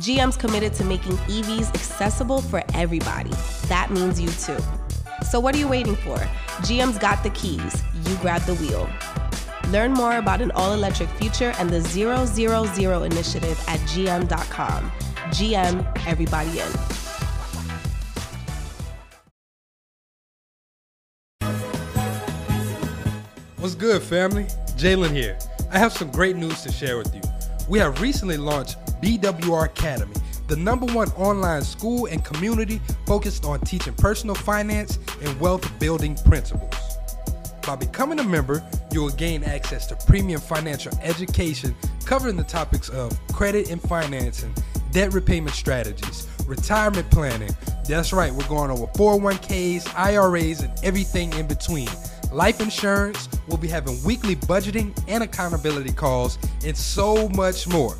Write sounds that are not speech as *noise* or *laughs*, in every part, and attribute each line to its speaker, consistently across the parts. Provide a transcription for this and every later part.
Speaker 1: GM's committed to making EVs accessible for everybody. That means you too. So, what are you waiting for? GM's got the keys. You grab the wheel. Learn more about an all electric future and the 000 initiative at gm.com. GM, everybody in.
Speaker 2: What's good, family? Jalen here. I have some great news to share with you. We have recently launched BWR Academy, the number one online school and community focused on teaching personal finance and wealth building principles. By becoming a member, you will gain access to premium financial education covering the topics of credit and financing, debt repayment strategies, retirement planning. That's right, we're going over 401ks, IRAs, and everything in between. Life insurance, we'll be having weekly budgeting and accountability calls, and so much more.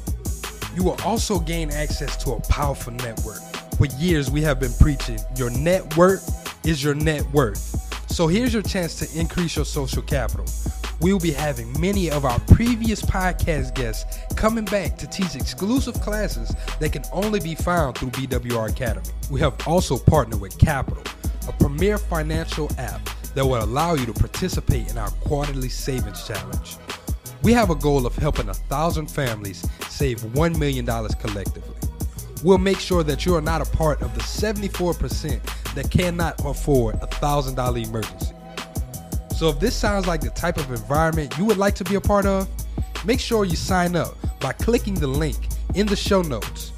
Speaker 2: You will also gain access to a powerful network. For years, we have been preaching your network is your net worth. So here's your chance to increase your social capital. We will be having many of our previous podcast guests coming back to teach exclusive classes that can only be found through BWR Academy. We have also partnered with Qapital, a premier financial app that will allow you to participate in our quarterly savings challenge. We have a goal of helping a thousand families save $1 million collectively. We'll make sure that you are not a part of the 74% that cannot afford a $1,000 emergency. So if this sounds like the type of environment you would like to be a part of, make sure you sign up by clicking the link in the show notes.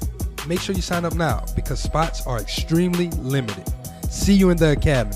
Speaker 2: Make sure you sign up now because spots are extremely limited. See you in the academy.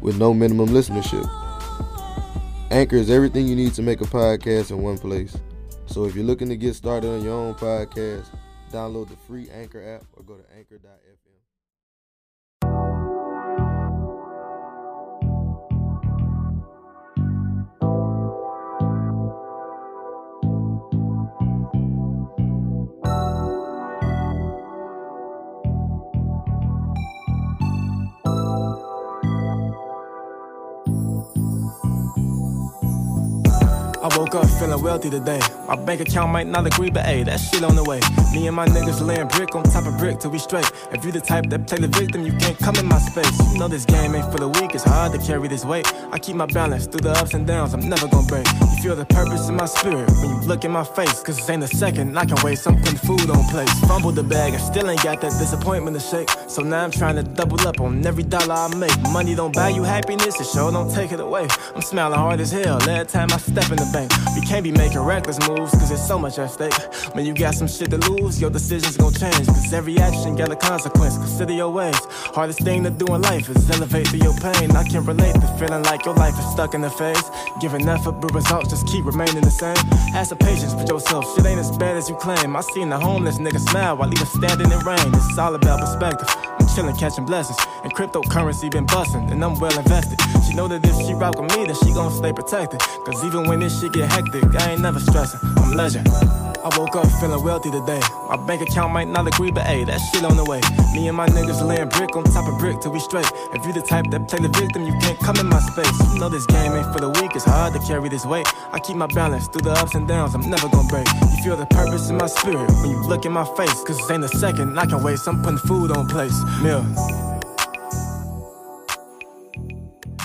Speaker 3: with no minimum listenership. Anchor is everything you need to make a podcast in one place. So if you're looking to get started on your own podcast, download the free Anchor app or go to anchor.fm.
Speaker 4: I woke up feeling wealthy today. My bank account might not agree, but hey, that shit on the way. Me and my niggas laying brick on top of brick till we straight. If you the type that play the victim, you can't come in my space. You know this game ain't for the weak, it's hard to carry this weight. I keep my balance through the ups and downs, I'm never gonna break. You feel the purpose in my spirit when you look in my face. Cause ain't a second, I can waste. I'm putting food on plates. Fumbled the bag, I still ain't got that disappointment to shake. So now I'm trying to double up on every dollar I make. Money don't buy you happiness, it sure don't take it away. I'm smiling hard as hell every time I step in the bank. We can't be making reckless moves, cause there's so much at stake. When you got some shit to lose, your decisions gon' change. Cause every action got a consequence. Consider your ways. Hardest thing to do in life is elevate through your pain. I can relate to feeling like your life is stuck in the phase. Giving effort, but results just keep remaining the same. Have some patience with yourself, shit ain't as bad as you claim. I seen the homeless nigga smile while he was standing in rain. It's all about perspective. Chillin', catching blessings. And cryptocurrency been bustin', and I'm well invested. She know that if she rock with me, then she gon' stay protected. Cause even when this shit get hectic, I ain't never stressing. I'm legend. I woke up feeling wealthy today. My bank account might not agree, but hey, that shit on the way. Me and my niggas laying brick on top of brick till we straight. If you the type that play the victim, you can't come in my space. You know this game ain't for the weak, it's hard to carry this weight. I keep my balance through the ups and downs, I'm never gonna break. You feel the purpose in my spirit when you look in my face. Cause this ain't a second, I can waste. I'm putting food on place. Mill.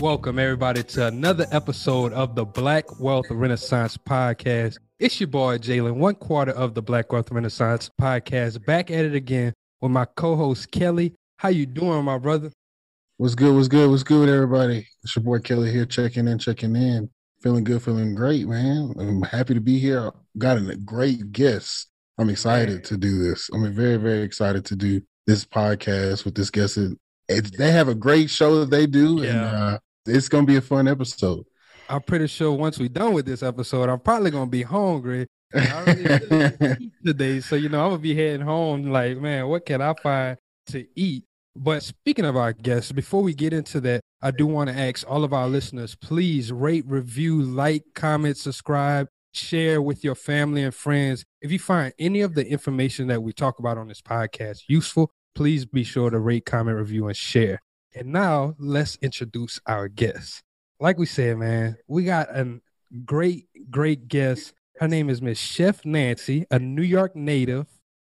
Speaker 2: Welcome, everybody, to another episode of the Black Wealth Renaissance Podcast. It's your boy, Jalen, one quarter of the Black Wealth Renaissance Podcast, back at it again with my co-host, Kelly. How you doing, my brother?
Speaker 5: What's good? What's good? What's good, everybody? It's your boy Kelly here, checking in, checking in. Feeling good, feeling great, man. I'm happy to be here. Got a great guest. I'm excited to do this. I'm very, very excited to do this podcast with this guest. It, they have a great show that they do, and uh, it's gonna be a fun episode.
Speaker 2: I'm pretty sure once we're done with this episode, I'm probably gonna be hungry. I already did *laughs* eat today, so you know I'm gonna be heading home. Like, man, what can I find to eat? But speaking of our guests, before we get into that, I do want to ask all of our listeners: please rate, review, like, comment, subscribe, share with your family and friends. If you find any of the information that we talk about on this podcast useful, please be sure to rate, comment, review, and share. And now let's introduce our guests. Like we said, man, we got a great, great guest. Her name is Miss Chef Nancie, a New York native,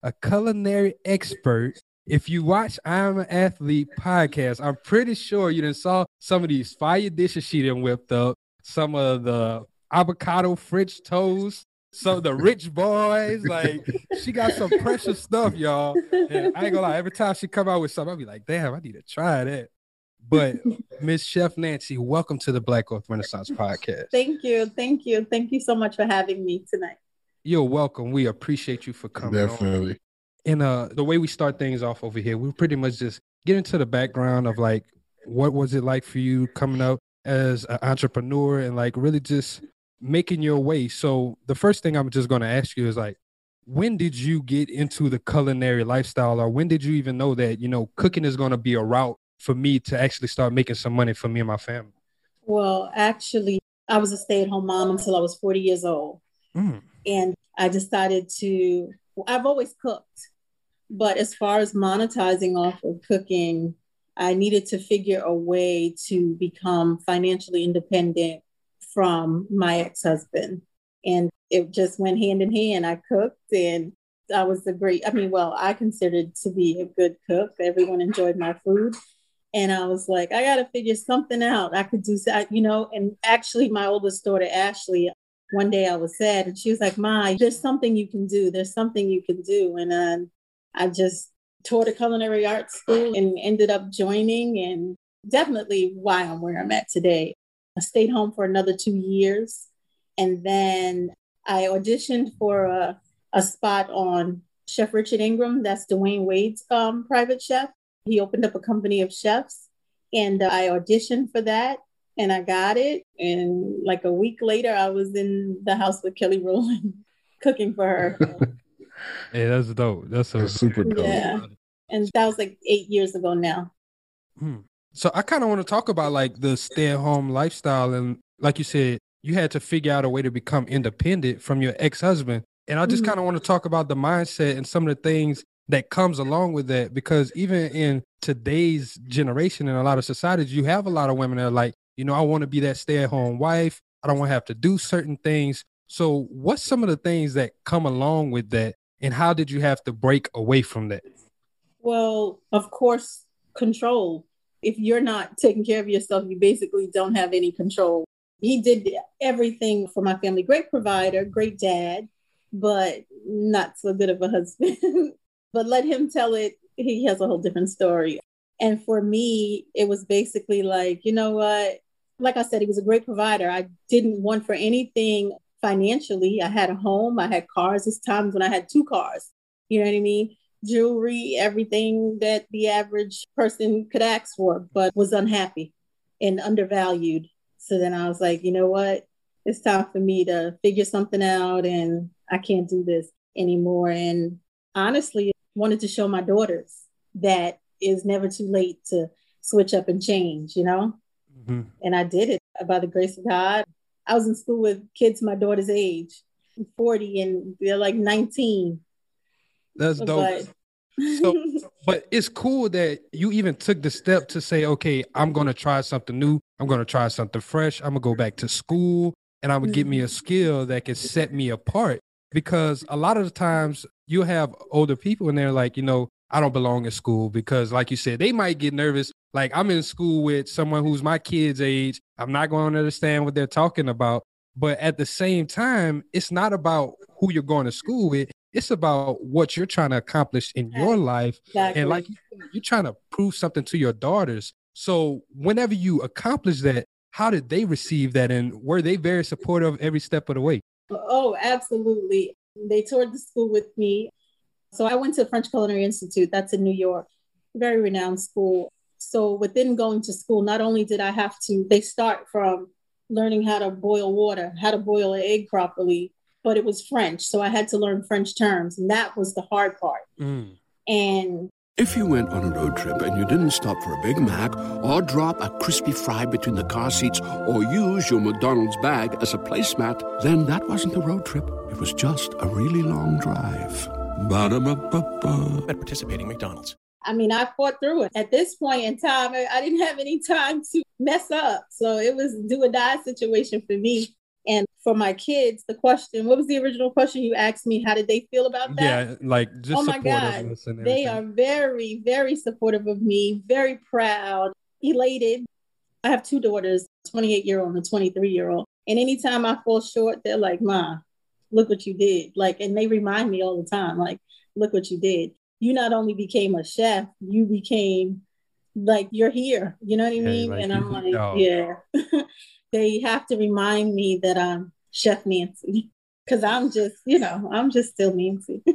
Speaker 2: a culinary expert. If you watch I Am Athlete podcast, I'm pretty sure you done saw some of these fire dishes she done whipped up, some of the avocado French toast, So the rich *laughs* boys. Like she got some precious stuff, y'all. And I ain't gonna lie, every time she come out with something, I'll be like, damn, I need to try that. But Miss Chef Nancie, welcome to the Black Wealth Renaissance podcast.
Speaker 6: Thank you. Thank you. Thank you so much for having me tonight.
Speaker 2: You're welcome. We appreciate you for coming. on.
Speaker 5: Definitely.
Speaker 2: And uh, the way we start things off over here, we pretty much just get into the background of like what was it like for you coming up as an entrepreneur and like really just making your way. So the first thing I'm just going to ask you is like, when did you get into the culinary lifestyle, or when did you even know that you know cooking is going to be a route for me to actually start making some money for me and my family?
Speaker 6: Well, actually, I was a stay at home mom until I was 40 years old.
Speaker 2: Mm.
Speaker 6: And I decided to, I've always cooked, but as far as monetizing off of cooking, I needed to figure a way to become financially independent from my ex husband. And it just went hand in hand. I cooked and I was a great, I mean, well, I considered to be a good cook. Everyone enjoyed my food. And I was like, I got to figure something out. I could do, that, you know, and actually, my oldest daughter, Ashley, one day I was sad and she was like, Ma, there's something you can do. There's something you can do. And um, I just taught a culinary arts school and ended up joining, and definitely why I'm where I'm at today. I stayed home for another two years. And then I auditioned for a, a spot on Chef Richard Ingraham. That's Dwyane Wade's um, private chef. He opened up a company of chefs, and uh, I auditioned for that, and I got it. And like a week later, I was in the house with Kelly Rowland, *laughs* cooking for her. *laughs*
Speaker 2: Hey, that's dope. That's so
Speaker 5: That's super dope.
Speaker 6: Yeah. and that was like eight years ago now.
Speaker 2: Hmm. So I kind of want to talk about like the stay-at-home lifestyle, and like you said, you had to figure out a way to become independent from your ex-husband. And I just
Speaker 6: Mhm.
Speaker 2: kind of want to talk about the mindset and some of the things that comes along with that, because even in today's generation and a lot of societies, you have a lot of women that are like, you know, I want to be that stay-at-home wife. I don't want to have to do certain things. So, what's some of the things that come along with that, and how did you have to break away from that?
Speaker 6: Well, of course, control. If you're not taking care of yourself, you basically don't have any control. He did everything for my family. Great provider, great dad, but not so good of a husband. *laughs* but let him tell it. He has a whole different story. And for me, it was basically like, you know what? Like I said, he was a great provider. I didn't want for anything financially. I had a home, I had cars. There's times when I had two cars. You know what I mean? Jewelry, everything that the average person could ask for, but was unhappy and undervalued. So then I was like, you know what? It's time for me to figure something out and I can't do this anymore. And honestly, wanted to show my daughters that it's never too late to switch up and change, you know?
Speaker 2: Mhm.
Speaker 6: And I did it by the grace of God. I was in school with kids my daughter's age, 40, and they're like 19.
Speaker 2: That's dope.
Speaker 6: But
Speaker 2: So, *laughs* but it's cool that you even took the step to say, okay, I'm going to try something new. I'm going to try something fresh. I'm going to go back to school and I'm to get me a mm-hmm. skill that can set me apart. Because a lot of the times you have older people and they're like, you know, I don't belong in school because, like you said, they might get nervous. Like I'm in school with someone who's my kid's age. I'm not going to understand what they're talking about. But at the same time, it's not about who you're going to school with. It's about what you're trying to accomplish in your life.
Speaker 6: Exactly.
Speaker 2: And like you're trying to prove something to your daughters. So whenever you accomplish that, how did they receive that? And were they very supportive every step of the way?
Speaker 6: Oh, absolutely. They toured the school with me. So I went to the French Culinary Institute, that's in New York, very renowned school. So within going to school, not only did I have to, they start from learning how to boil water, how to boil an egg properly, but it was French. So I had to learn French terms, and that was the hard part.
Speaker 2: Mm.
Speaker 6: And
Speaker 7: If you went on a road trip and you didn't stop for a Big Mac or drop a crispy fry between the car seats or use your McDonald's bag as a placemat, then that wasn't a road trip. It was just a really long drive. Ba-da-ba-ba-ba.
Speaker 8: at participating McDonald's.
Speaker 6: I mean, I fought through it. At this point in time, I, I didn't have any time to mess up. So it was do or die situation for me. And for my kids, the question, what was the original question you asked me? How did they feel about that?
Speaker 2: Yeah, like just
Speaker 6: oh my. God. They are very, very supportive of me, very proud, elated. I have two daughters, 28 year old and a 23 year old. And anytime I fall short, they're like, Ma, look what you did. Like, and they remind me all the time, like, look what you did. You not only became a chef, you became like you're here. You know what I mean?
Speaker 2: like
Speaker 6: and I'm like, yeah. *laughs* they have to remind me that I'm Chef Nancie. Cause I'm just, you know, I'm just still Nancie. *laughs*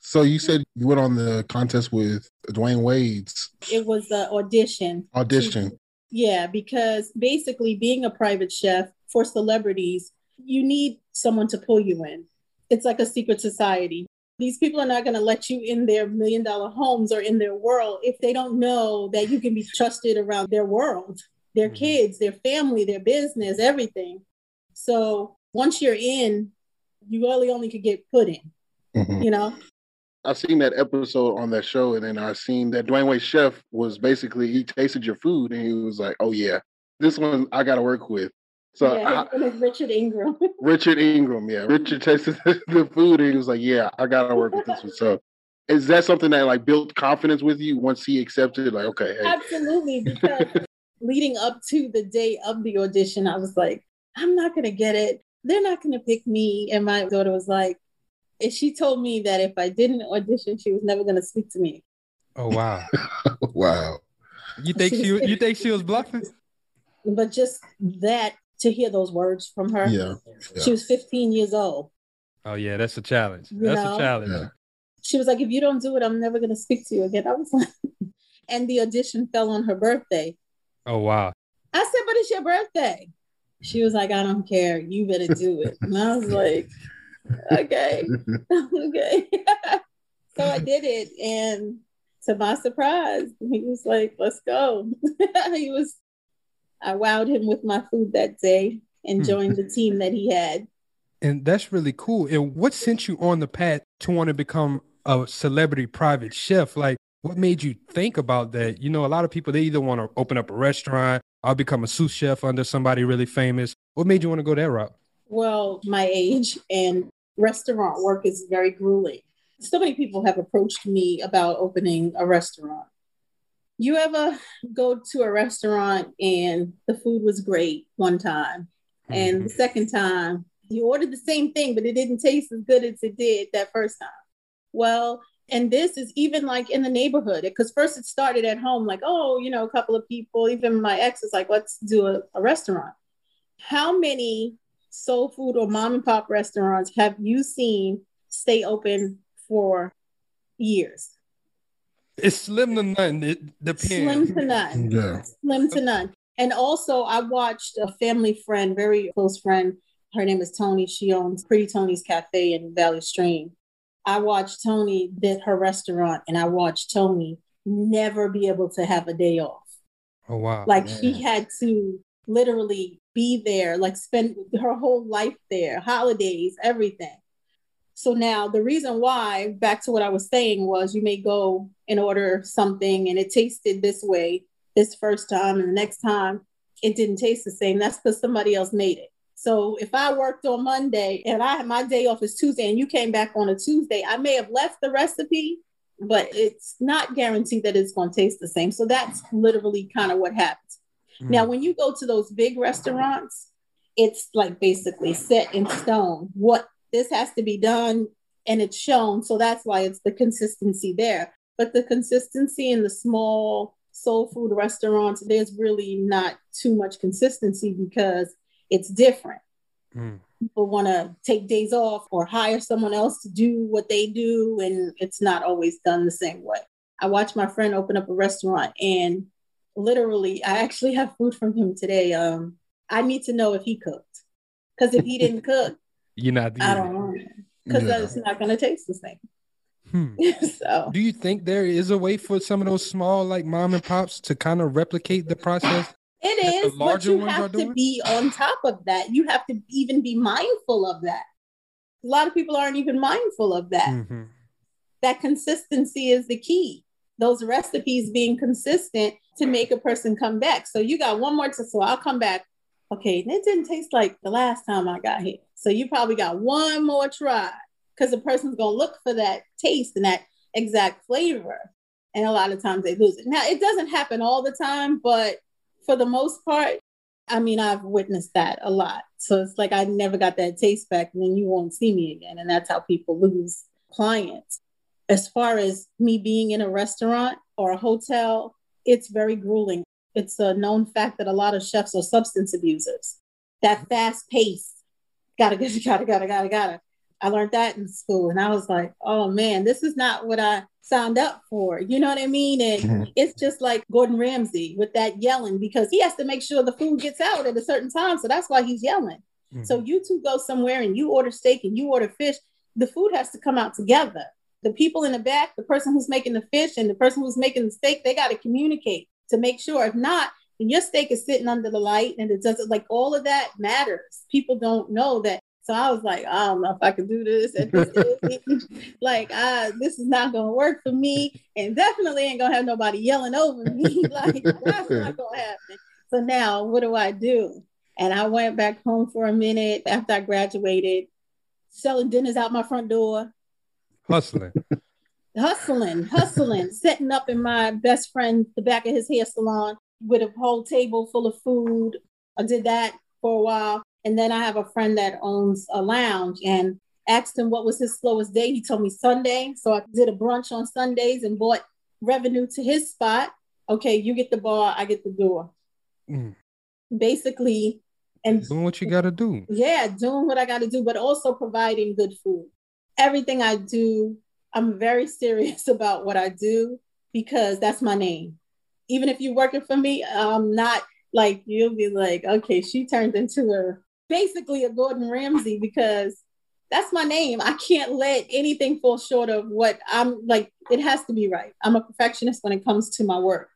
Speaker 5: So you said you went on the contest with Dwyane Wade's
Speaker 6: it was an audition.
Speaker 5: audition.
Speaker 6: Yeah, because basically being a private chef for celebrities, you need someone to pull you in. It's like a secret society. These people are not going to let you in their million dollar homes or in their world if they don't know that you can be trusted around their world, their
Speaker 2: Mhm.
Speaker 6: kids, their family, their business, everything. So once you're in, you really only could get put in,
Speaker 5: Mhm.
Speaker 6: you know?
Speaker 5: I've seen that episode on that show, and then I seen that Dwyane Wade chef was basically he tasted your food, and he was like, "Oh yeah, this one I got to work with." So
Speaker 6: yeah,
Speaker 5: I,
Speaker 6: his name is Richard Ingraham. *laughs*
Speaker 5: Richard Ingraham, yeah, Richard tasted *laughs* the food, and he was like, "Yeah, I got to work with this one." So is that something that like built confidence with you once he accepted? Like, okay, hey,
Speaker 6: Absolutely, because *laughs* leading up to the day of the audition, I was like, I'm not going to get it. They're not going to pick me. And my daughter was like, and she told me that if I didn't audition, she was never going to speak to me.
Speaker 2: Oh wow. *laughs*
Speaker 5: wow,
Speaker 2: You think she you think she was bluffing?
Speaker 6: But just that to hear those words from her,
Speaker 5: yeah,
Speaker 6: she was 15 years old.
Speaker 2: Oh yeah, that's a challenge.
Speaker 6: You
Speaker 2: That's
Speaker 6: know?
Speaker 2: a challenge.
Speaker 5: Yeah.
Speaker 6: She was like, if you don't do it, I'm never going to speak to you again. I was like, *laughs* and the audition fell on her birthday.
Speaker 2: Oh wow.
Speaker 6: I said, but it's your birthday. She was like, I don't care. You better do it. And I was like, okay, *laughs* okay. *laughs* so I did it. And to my surprise, he was like, let's go. *laughs* he was, I wowed him with my food that day and
Speaker 2: Hmm.
Speaker 6: joined the team that he had.
Speaker 2: And that's really cool. And what sent you on the path to want to become a celebrity private chef? Like, what made you think about that? You know, a lot of people they either want to open up a restaurant or become a sous chef under somebody really famous. What made you want to go that route?
Speaker 6: Well, my age and restaurant work is very grueling. So many people have approached me about opening a restaurant. You ever go to a restaurant and the food was great one time, and the mm-hmm. second time you ordered the same thing, but it didn't taste as good as it did that first time? Well, and this is even like in the neighborhood because first it started at home, like, oh, you know, a couple of people, even my ex is like, let's do a, a restaurant. How many soul food or mom and pop restaurants have you seen stay open for years?
Speaker 2: It's slim to none. It depends.
Speaker 6: Slim to none.
Speaker 5: yeah.
Speaker 6: Slim to none. And also, I watched a family friend, very close friend. Her name is Tony. She owns Pretty Tony's Cafe in Valley Stream. I watched Tony did her restaurant, and I watched Tony never be able to have a day off.
Speaker 2: Oh wow.
Speaker 6: Like she had to literally be there, like spend her whole life there, holidays, everything. So now the reason why, back to what I was saying, was you may go and order something and it tasted this way this first time, and the next time it didn't taste the same. That's because somebody else made it. So if I worked on Monday and I had my day off is Tuesday and you came back on a Tuesday, I may have left the recipe, but it's not guaranteed that it's going to taste the same. So that's literally kind of what happens. Mm. Now, when you go to those big restaurants, it's like basically set in stone what this has to be done and it's shown. So that's why it's the consistency there. But the consistency in the small soul food restaurants, there's really not too much consistency because it's different. Mm. People want to take days off or hire someone else to do what they do, and it's not always done the same way. I watched my friend open up a restaurant, and literally, I actually have food from him today. Um, I need to know if he cooked because if he didn't cook, *laughs*
Speaker 2: you're not.
Speaker 6: I don't know because yeah. it's not going to taste the same. Hmm. *laughs* so,
Speaker 2: do you think there is a way for some of those small, like mom and pops, to kind of replicate the process?
Speaker 6: It is, but you have to be on top of that. You have to even be mindful of that. A lot of people aren't even mindful of that. Mm-hmm. That consistency is the key. Those recipes being consistent to make a person come back. So you got one more to, so I'll come back. Okay, and it didn't taste like the last time I got here. So you probably got one more try because the person's going to look for that taste and that exact flavor. And a lot of times they lose it. Now, it doesn't happen all the time, but for the most part, I mean, I've witnessed that a lot. So it's like I never got that taste back, and then you won't see me again. And that's how people lose clients. As far as me being in a restaurant or a hotel, it's very grueling. It's a known fact that a lot of chefs are substance abusers. That fast pace, gotta, gotta, gotta, gotta, gotta, gotta. I learned that in school, and I was like, oh man, this is not what I signed up for. You know what I mean? And mm-hmm. it's just like Gordon Ramsay with that yelling because he has to make sure the food gets out at a certain time. So that's why he's yelling. Mm-hmm. So you two go somewhere and you order steak and you order fish, the food has to come out together. The people in the back, the person who's making the fish and the person who's making the steak, they got to communicate to make sure. If not, your steak is sitting under the light and it doesn't like all of that matters. People don't know that so I was like, I don't know if I can do this. *laughs* like, uh, this is not gonna work for me, and definitely ain't gonna have nobody yelling over me. *laughs* like, that's not gonna happen. So now, what do I do? And I went back home for a minute after I graduated, selling dinners out my front door,
Speaker 2: hustling,
Speaker 6: hustling, hustling, setting up in my best friend the back of his hair salon with a whole table full of food. I did that for a while. And then I have a friend that owns a lounge and asked him what was his slowest day. He told me Sunday. So I did a brunch on Sundays and bought revenue to his spot. Okay, you get the bar, I get the door. Mm. Basically, and
Speaker 2: doing what you got to do.
Speaker 6: Yeah, doing what I got to do, but also providing good food. Everything I do, I'm very *laughs* serious about what I do because that's my name. Even if you're working for me, I'm not like you'll be like, okay, she turned into a basically a Gordon Ramsay because that's my name. I can't let anything fall short of what I'm like. It has to be right. I'm a perfectionist when it comes to my work,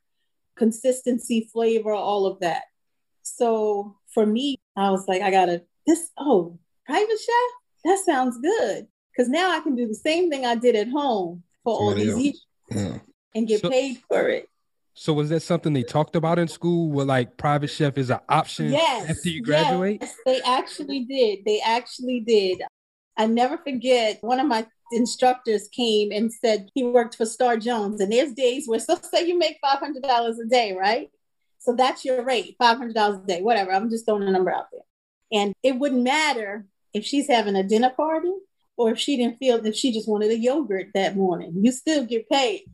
Speaker 6: consistency, flavor, all of that. So for me, I was like, I gotta this. Oh, private chef. That sounds good because now I can do the same thing I did at home for all these years yeah. and get so, paid for it.
Speaker 2: So was that something they talked about in school? Where like private chef is an option yes, after you graduate?
Speaker 6: Yes, they actually did. They actually did. I never forget one of my instructors came and said he worked for Star Jones. And there's days where so say you make five hundred dollars a day, right? So that's your rate, five hundred dollars a day, whatever. I'm just throwing a number out there. And it wouldn't matter if she's having a dinner party or if she didn't feel if she just wanted a yogurt that morning. You still get paid.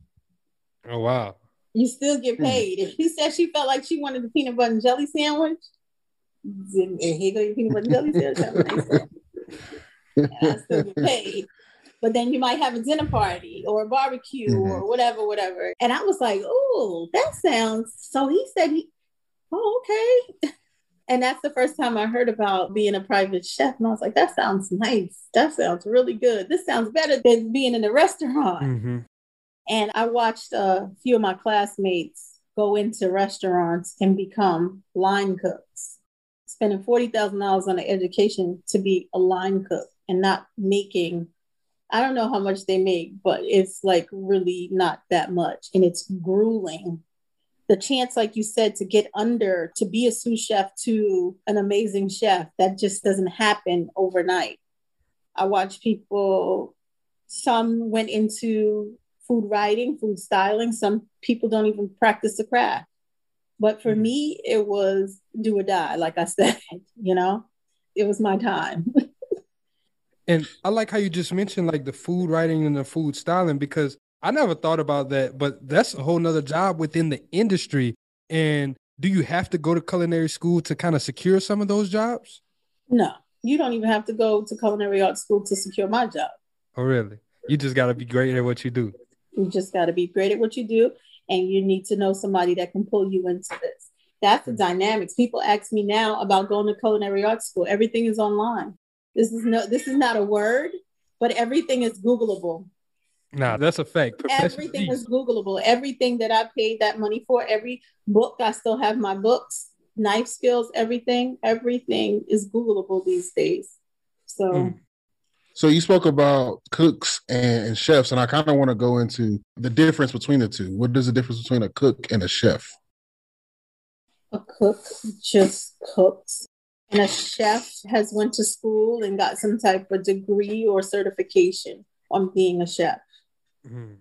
Speaker 2: Oh wow
Speaker 6: you still get hmm. paid. If she said she felt like she wanted the peanut butter and jelly sandwich, and here go your peanut butter and jelly sandwich. *laughs* I still get paid. But then you might have a dinner party or a barbecue mm-hmm. or whatever, whatever. And I was like, oh, that sounds. So he said, he, oh, okay. *laughs* And that's the first time I heard about being a private chef. And I was like, that sounds nice. That sounds really good. This sounds better than being in a restaurant. Mm-hmm. And I watched a few of my classmates go into restaurants and become line cooks, spending $40,000 on an education to be a line cook and not making, I don't know how much they make, but it's like really not that much. And it's grueling. The chance, like you said, to get under, to be a sous chef to an amazing chef, that just doesn't happen overnight. I watch people, some went into food writing, food styling. Some people don't even practice the craft. But for mm-hmm. me, it was do or die, like I said, *laughs* you know, it was my time. *laughs*
Speaker 2: And I like how you just mentioned like the food writing and the food styling because I never thought about that, but that's a whole nother job within the industry. And do you have to go to culinary school to kind of secure some of those jobs?
Speaker 6: no, you don't even have to go to culinary arts school to secure my job.
Speaker 2: Oh, really? You just got to be great at what you do.
Speaker 6: You just got to be great at what you do, and you need to know somebody that can pull you into this. That's the dynamics. People ask me now about going to culinary arts school. Everything is online. This is no. This is not a word, but everything is Googleable.
Speaker 2: Nah, that's a fact. Professional
Speaker 6: Everything is Googleable. Everything that I paid that money for, every book, I still have my books, knife skills, everything, everything is Googleable these days. So
Speaker 2: Mm.
Speaker 5: So you spoke about cooks and, and chefs, and I kind of want to go into the difference between the two. What is the difference between a cook and a chef?
Speaker 6: a cook just cooks and a chef has went to school and got some type of degree or certification on being a chef
Speaker 2: Mhm.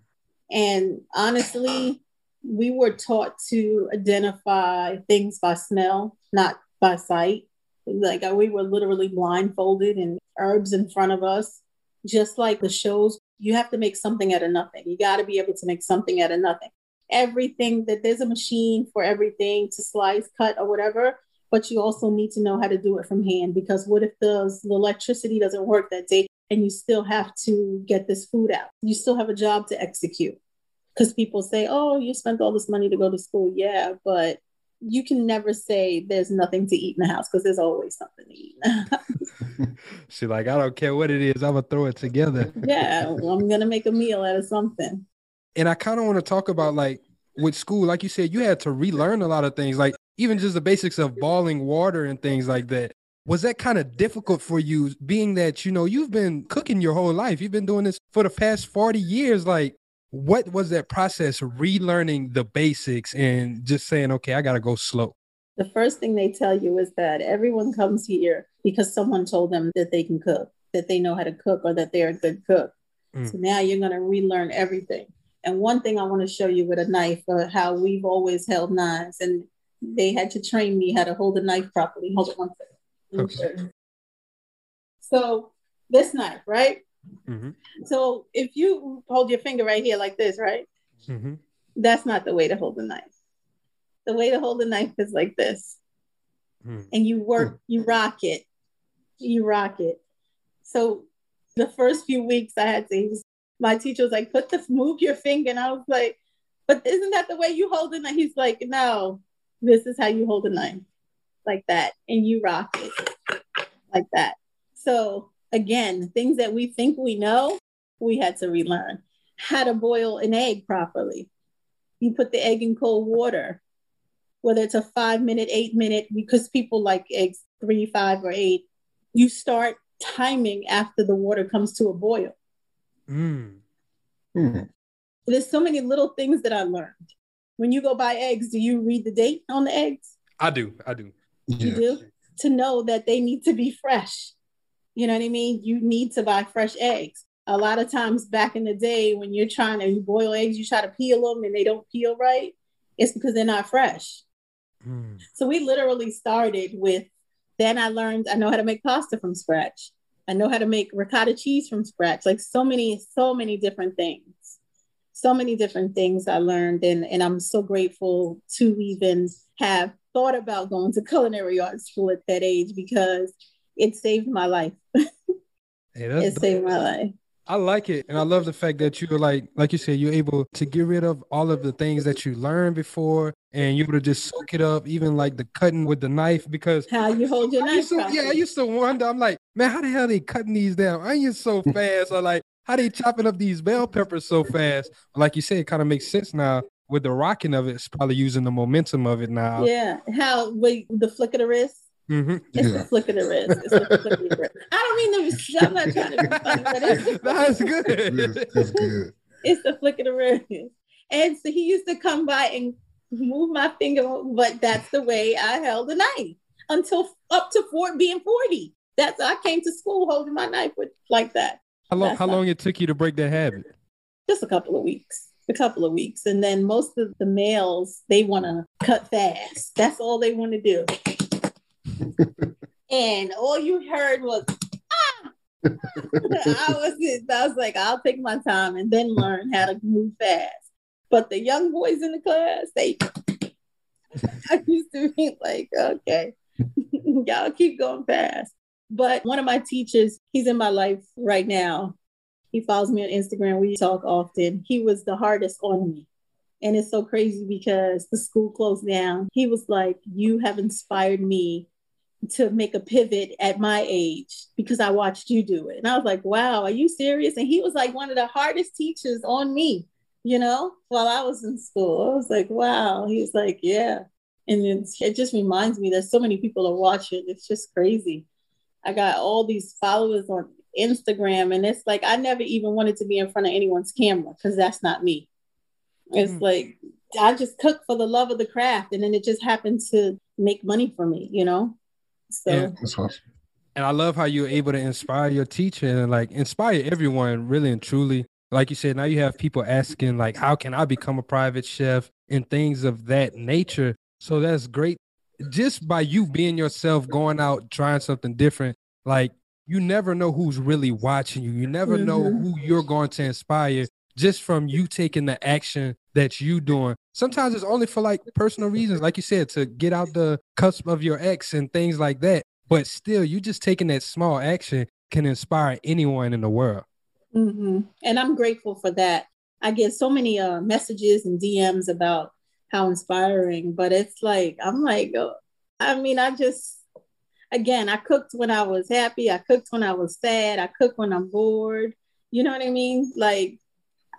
Speaker 6: and honestly we were taught to identify things by smell not by sight like uh, we were literally blindfolded and herbs in front of us. Just like the shows you have to make something out of nothing. You got to be able to make something out of nothing. Everything that there's a machine for everything to slice cut or whatever but you also need to know how to do it from hand because what if the, the electricity doesn't work that day and you still have to get this food out? You still have a job to execute. Because people say oh you spent all this money to go to school. Yeah but you can never say there's nothing to eat in the house because there's always something to eat *laughs*
Speaker 2: She like, I don't care what it is, I'm gonna throw it together. *laughs*
Speaker 6: yeah i'm gonna make a meal out of something
Speaker 2: And I kind of want to talk about like with school, like you said, you had to relearn a lot of things, like even just the basics of boiling water and things like that. Was that kind of difficult for you, being that you know you've been cooking your whole life? You've been doing this for the past 40 years. Like, what was that process relearning the basics and just saying, okay, I gotta go slow?
Speaker 6: the first thing they tell you is that everyone comes here because someone told them that they can cook, that they know how to cook, or that they're a good cook.
Speaker 2: Mm.
Speaker 6: So now you're going to relearn everything. And one thing I want to show you with a knife, uh, how we've always held knives, and they had to train me how to hold a knife properly. Hold it one second.
Speaker 2: Okay.
Speaker 6: So this knife, right?
Speaker 2: Mm-hmm.
Speaker 6: So if you hold your finger right here like this, right?
Speaker 2: Mm-hmm.
Speaker 6: That's not the way to hold a knife. The way to hold a knife is like this
Speaker 2: Hmm.
Speaker 6: and you work, you rock it, you rock it. So the first few weeks I had to, my teacher was like, put the, move your finger. And I was like, but isn't that the way you hold a knife? He's like, no, this is how you hold a knife like that. And you rock it like that. So again, things that we think we know, we had to relearn. How to boil an egg properly. You put the egg in cold water whether it's a five minute, eight minute, because people like eggs three, five, or eight, you start timing after the water comes to a boil.
Speaker 2: Mm.
Speaker 5: Hmm.
Speaker 6: There's so many little things that I learned. When you go buy eggs, do you read the date on the eggs?
Speaker 2: I do, I do.
Speaker 6: You
Speaker 5: Yeah.
Speaker 6: do to know that they need to be fresh. You know what I mean? You need to buy fresh eggs. A lot of times back in the day, when you're trying to boil eggs, you try to peel them and they don't peel right. It's because they're not fresh.
Speaker 2: Mm.
Speaker 6: So we literally started with then I learned I know how to make pasta from scratch. I know how to make ricotta cheese from scratch. Like so many, so many different things. So many different things I learned and, and I'm so grateful to even have thought about going to culinary arts school at that age because it saved my life. *laughs*
Speaker 2: Hey, that's
Speaker 6: It
Speaker 2: dope.
Speaker 6: saved my life.
Speaker 2: I like it, and I love the fact that you're like, like you said, you're able to get rid of all of the things that you learned before, and you're able to just soak it up, even like the cutting with the knife. Because
Speaker 6: How you hold your
Speaker 2: I
Speaker 6: knife.
Speaker 2: used to, yeah, I used to wonder. I'm like, man, how the hell they cutting these down onions so *laughs* fast, or like how they chopping up these bell peppers so fast? Like you said, it kind of makes sense now with the rocking of it. It's probably using the momentum of it now.
Speaker 6: Yeah. How wait, the flick of the wrist.
Speaker 2: Hmm
Speaker 6: It's
Speaker 5: Yeah.
Speaker 6: the flick of the wrist. It's the flick of the wrist. I don't mean to. I'm not trying to be funny, but it's the, *laughs*
Speaker 2: That's good.
Speaker 5: good.
Speaker 6: it's the flick of the wrist. And so he used to come by and move my finger, but that's the way I held the knife until up to four, being 40. That's I came to school holding my knife with like that.
Speaker 2: How long?
Speaker 6: That's
Speaker 2: How
Speaker 6: not-
Speaker 2: long it took you to break that habit?
Speaker 6: just a couple of weeks, a couple of weeks. And then most of the males, they want to cut fast. That's all they want to do. And all you heard was, ah! *laughs* I was, I was like, I'll take my time and then learn how to move fast. But the young boys in the class, they, *laughs* I used to be like, okay, *laughs* y'all keep going fast. But one of my teachers, he's in my life right now. He follows me on Instagram. We talk often. He was the hardest on me. And it's so crazy because the school closed down. He was like, You have inspired me to make a pivot at my age because I watched you do it. And I was like, Wow, are you serious? And he was like one of the hardest teachers on me, you know, while I was in school. I was like, Wow. He was like, Yeah. And it just reminds me that so many people are watching. It's just crazy. I got all these followers on Instagram, and it's like I never even wanted to be in front of anyone's camera because that's not me. It's mm. like I just cook for the love of the craft, and then it just happened to make money for me, you know. So
Speaker 2: yeah, that's awesome. And I love how you're able to inspire your teacher and like inspire everyone, really and truly. Like you said, now you have people asking like, "How can I become a private chef?" and things of that nature. So that's great. Just by you being yourself, going out, trying something different, like you never know who's really watching you. You never mm-hmm. know who you're going to inspire just from you taking the action that you doing. Sometimes it's only for like personal reasons, like you said, to get out the cusp of your ex and things like that. But still, you just taking that small action can inspire anyone in the world.
Speaker 6: Mm-hmm. And I'm grateful for that. I get so many uh, messages and DMs about how inspiring, but it's like, I'm like, oh, I mean, I just, again, I cooked when I was happy. I cooked when I was sad. I cook when I'm bored. You know what I mean? Like,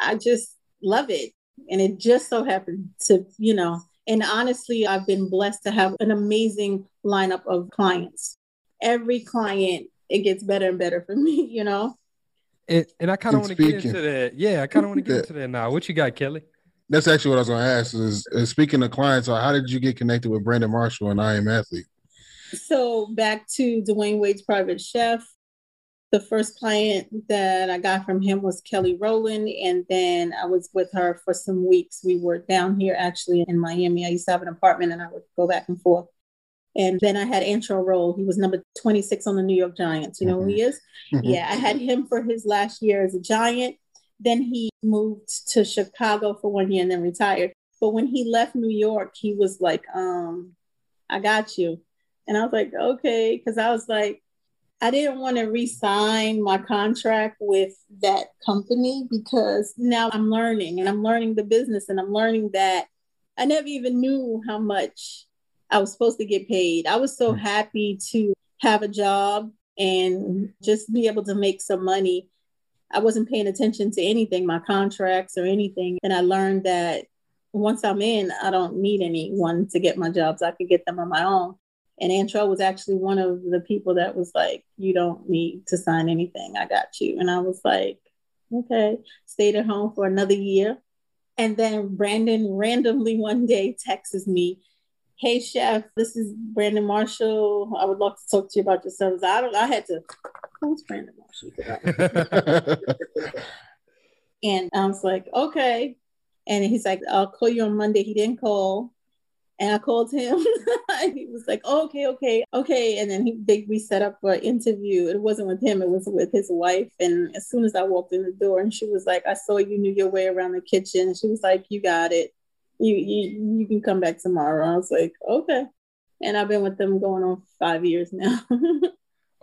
Speaker 6: I just love it. And it just so happened to, you know, and honestly, I've been blessed to have an amazing lineup of clients. Every client, it gets better and better for *laughs* me, you know?
Speaker 2: And, and I kind of want to get into that. Yeah, I kind of want to get into that now. What you got, Kelly?
Speaker 5: That's actually what I was going to ask. Is, is speaking of clients, how did you get connected with Brandon Marshall and I Am Athlete?
Speaker 6: So back to Dwyane Wade's private chef. The first client that I got from him was Kelly Rowland, and then I was with her for some weeks. We were down here actually in Miami. I used to have an apartment, and I would go back and forth. And then I had Antrel Rolle. He was number 26 on the New York Giants. You know mm-hmm. who he is? Mm-hmm. Yeah, I had him for his last year as a Giant. Then he moved to Chicago for one year and then retired. But when he left New York, he was like, um, I got you. And I was like, okay, because I was like, I didn't want to re-sign my contract with that company because now I'm learning and I'm learning the business and I'm learning that I never even knew how much I was supposed to get paid. I was so hmm. happy to have a job and just be able to make some money. I wasn't paying attention to anything, my contracts or anything. And I learned that once I'm in, I don't need anyone to get my jobs. I could get them on my own. And Antrel was actually one of the people that was like, You don't need to sign anything. I got you. And I was like, Okay. Stayed at home for another year. And then Brandon randomly one day texts me, Hey chef, this is Brandon Marshall. I would love to talk to you about your service. I don't I had to who's Brandon Marshall? *laughs* and I was like, okay. And he's like, I'll call you on Monday. He didn't call. And I called him. *laughs* he was like, oh, okay, okay, okay. And then he, they, we set up an interview. It wasn't with him, it was with his wife. And as soon as I walked in the door, and she was like, I saw you knew your way around the kitchen. She was like, you got it. You, you, you can come back tomorrow. I was like, okay. And I've been with them going on five years now. *laughs*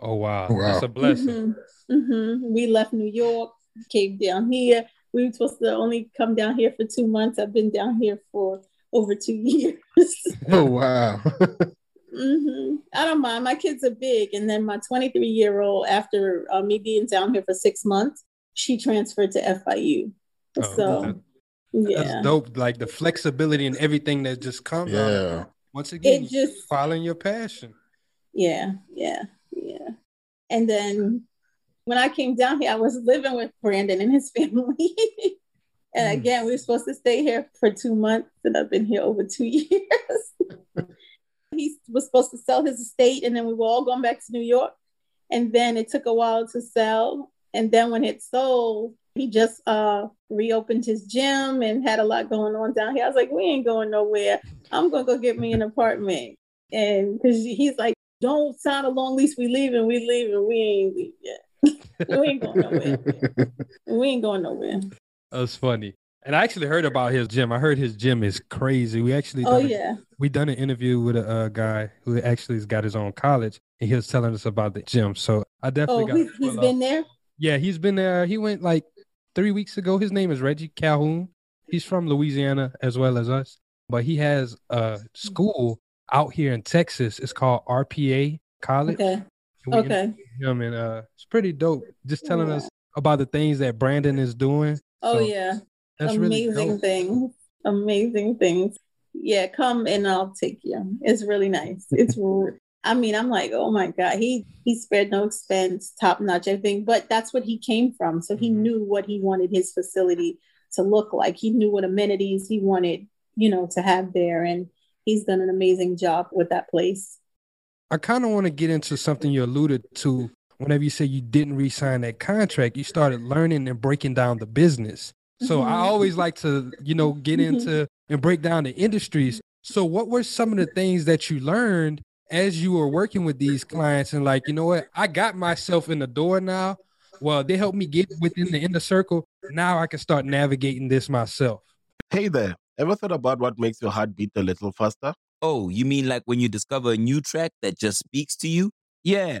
Speaker 2: oh, wow. wow. That's a blessing.
Speaker 6: Mm-hmm. Mm-hmm. We left New York, came down here. We were supposed to only come down here for two months. I've been down here for over two *laughs* years.
Speaker 5: oh wow. *laughs*
Speaker 6: mm-hmm. I don't mind. My kids are big, and then my 23 year old, after uh, me being down here for six months, she transferred to FIU. Oh, so. That, yeah,
Speaker 2: that's dope. Like the flexibility and everything that just comes. Yeah. Out. Once again, it just following your passion.
Speaker 6: Yeah, yeah, yeah. And then when I came down here, I was living with Brandon and his *laughs* family. And mm. again, we were supposed to stay here for two months, and I've been here over two *laughs* years. he was supposed to sell his estate, and then we were all going back to New York. And then it took a while to sell. And then when it sold, He just uh reopened his gym and had a lot going on down here. I was like, we ain't going nowhere. I'm gonna go get me an apartment. And because he's like, don't sign a long lease. We leaving. We leaving. We ain't leaving yet. *laughs* we ain't going nowhere. *laughs* we ain't going nowhere.
Speaker 2: That's funny. And I actually heard about his gym. I heard his gym is crazy. We actually
Speaker 6: Oh yeah.
Speaker 2: we done an interview with a uh, guy who actually has got his own college, and he was telling us about the gym. So I definitely
Speaker 6: Oh,
Speaker 2: got.
Speaker 6: he's, he's been there.
Speaker 2: Yeah, he's been there. He went like three weeks ago. His name is Reggie Calhoun. He's from Louisiana as well as us, but he has a school out here in Texas. It's called RPA College.
Speaker 6: Okay. Okay.
Speaker 2: Him and uh, it's pretty dope. Just telling us about the things that Brandon is doing.
Speaker 6: Oh
Speaker 2: So,
Speaker 6: yeah.
Speaker 2: That's really
Speaker 6: Amazing things. Amazing things. Yeah, come and I'll take you. It's really nice. It's *laughs* I mean, I'm like, oh my God, he he spared no expense, top notch everything. But that's what he came from. So he
Speaker 2: Mhm.
Speaker 6: knew what he wanted his facility to look like. He knew what amenities he wanted, you know, to have there. And he's done an amazing job with that place.
Speaker 2: I kind of want to get into something you alluded to whenever you say you didn't re-sign that contract. You started learning and breaking down the business. So I
Speaker 6: Mhm.
Speaker 2: always like to, you know, get into and break down the industries. So what were some of the things that you learned as you were working with these clients and like, you know what, I got myself in the door now. Well, they helped me get within the inner circle. Now I can start navigating this myself.
Speaker 8: Hey there, ever thought about what makes your heart beat a little faster?
Speaker 9: Oh, you mean like when you discover a new track that just speaks to you?
Speaker 10: Yeah,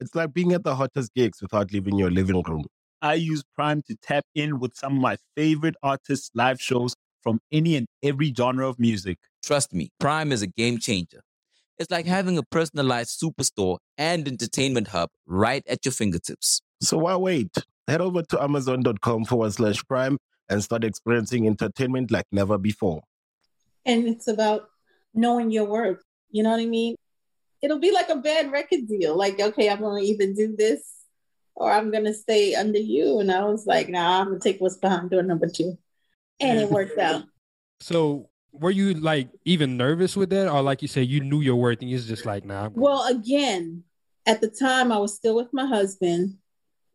Speaker 8: It's like being at the hottest gigs without leaving your living room.
Speaker 10: I use Prime to tap in with some of my favorite artists' live shows from any and every genre of music.
Speaker 9: Trust me, Prime is a game changer. It's like having a personalized superstore and entertainment hub right at your fingertips.
Speaker 8: So why wait? Head over to amazon.com forward slash prime and start experiencing entertainment like never before.
Speaker 6: And it's about knowing your worth. You know what I mean? It'll be like a bad record deal. Like, okay, I'm to either do this or I'm going to stay under you. And I was like, nah, I'm going to take what's behind door number two. And it worked *laughs* out.
Speaker 2: So were you like even nervous with that? Or like you said, you knew your worth and it's just like, nah,
Speaker 6: Well, again, at the time, I was still with my husband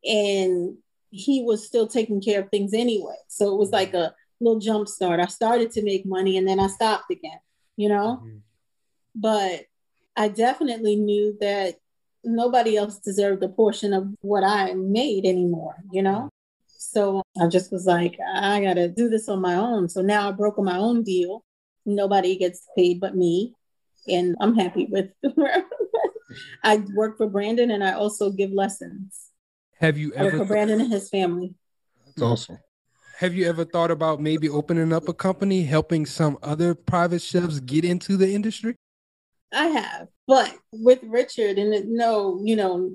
Speaker 6: and he was still taking care of things anyway. So it was like a little jump start. I started to make money and then I stopped again, you know?
Speaker 2: Mhm.
Speaker 6: But I definitely knew that nobody else deserved a portion of what I made anymore, you know? So I just was like, I got to do this on my own. So now I broke my own deal. Nobody gets paid but me. And I'm happy with *laughs* where I work for Brandon and I also give lessons.
Speaker 2: have you
Speaker 6: I work
Speaker 2: ever
Speaker 6: for Brandon and his family.
Speaker 5: That's awesome.
Speaker 2: Have you ever thought about maybe opening up a company, helping some other private chefs get into the industry?
Speaker 6: I have, but with Richard and no, you know,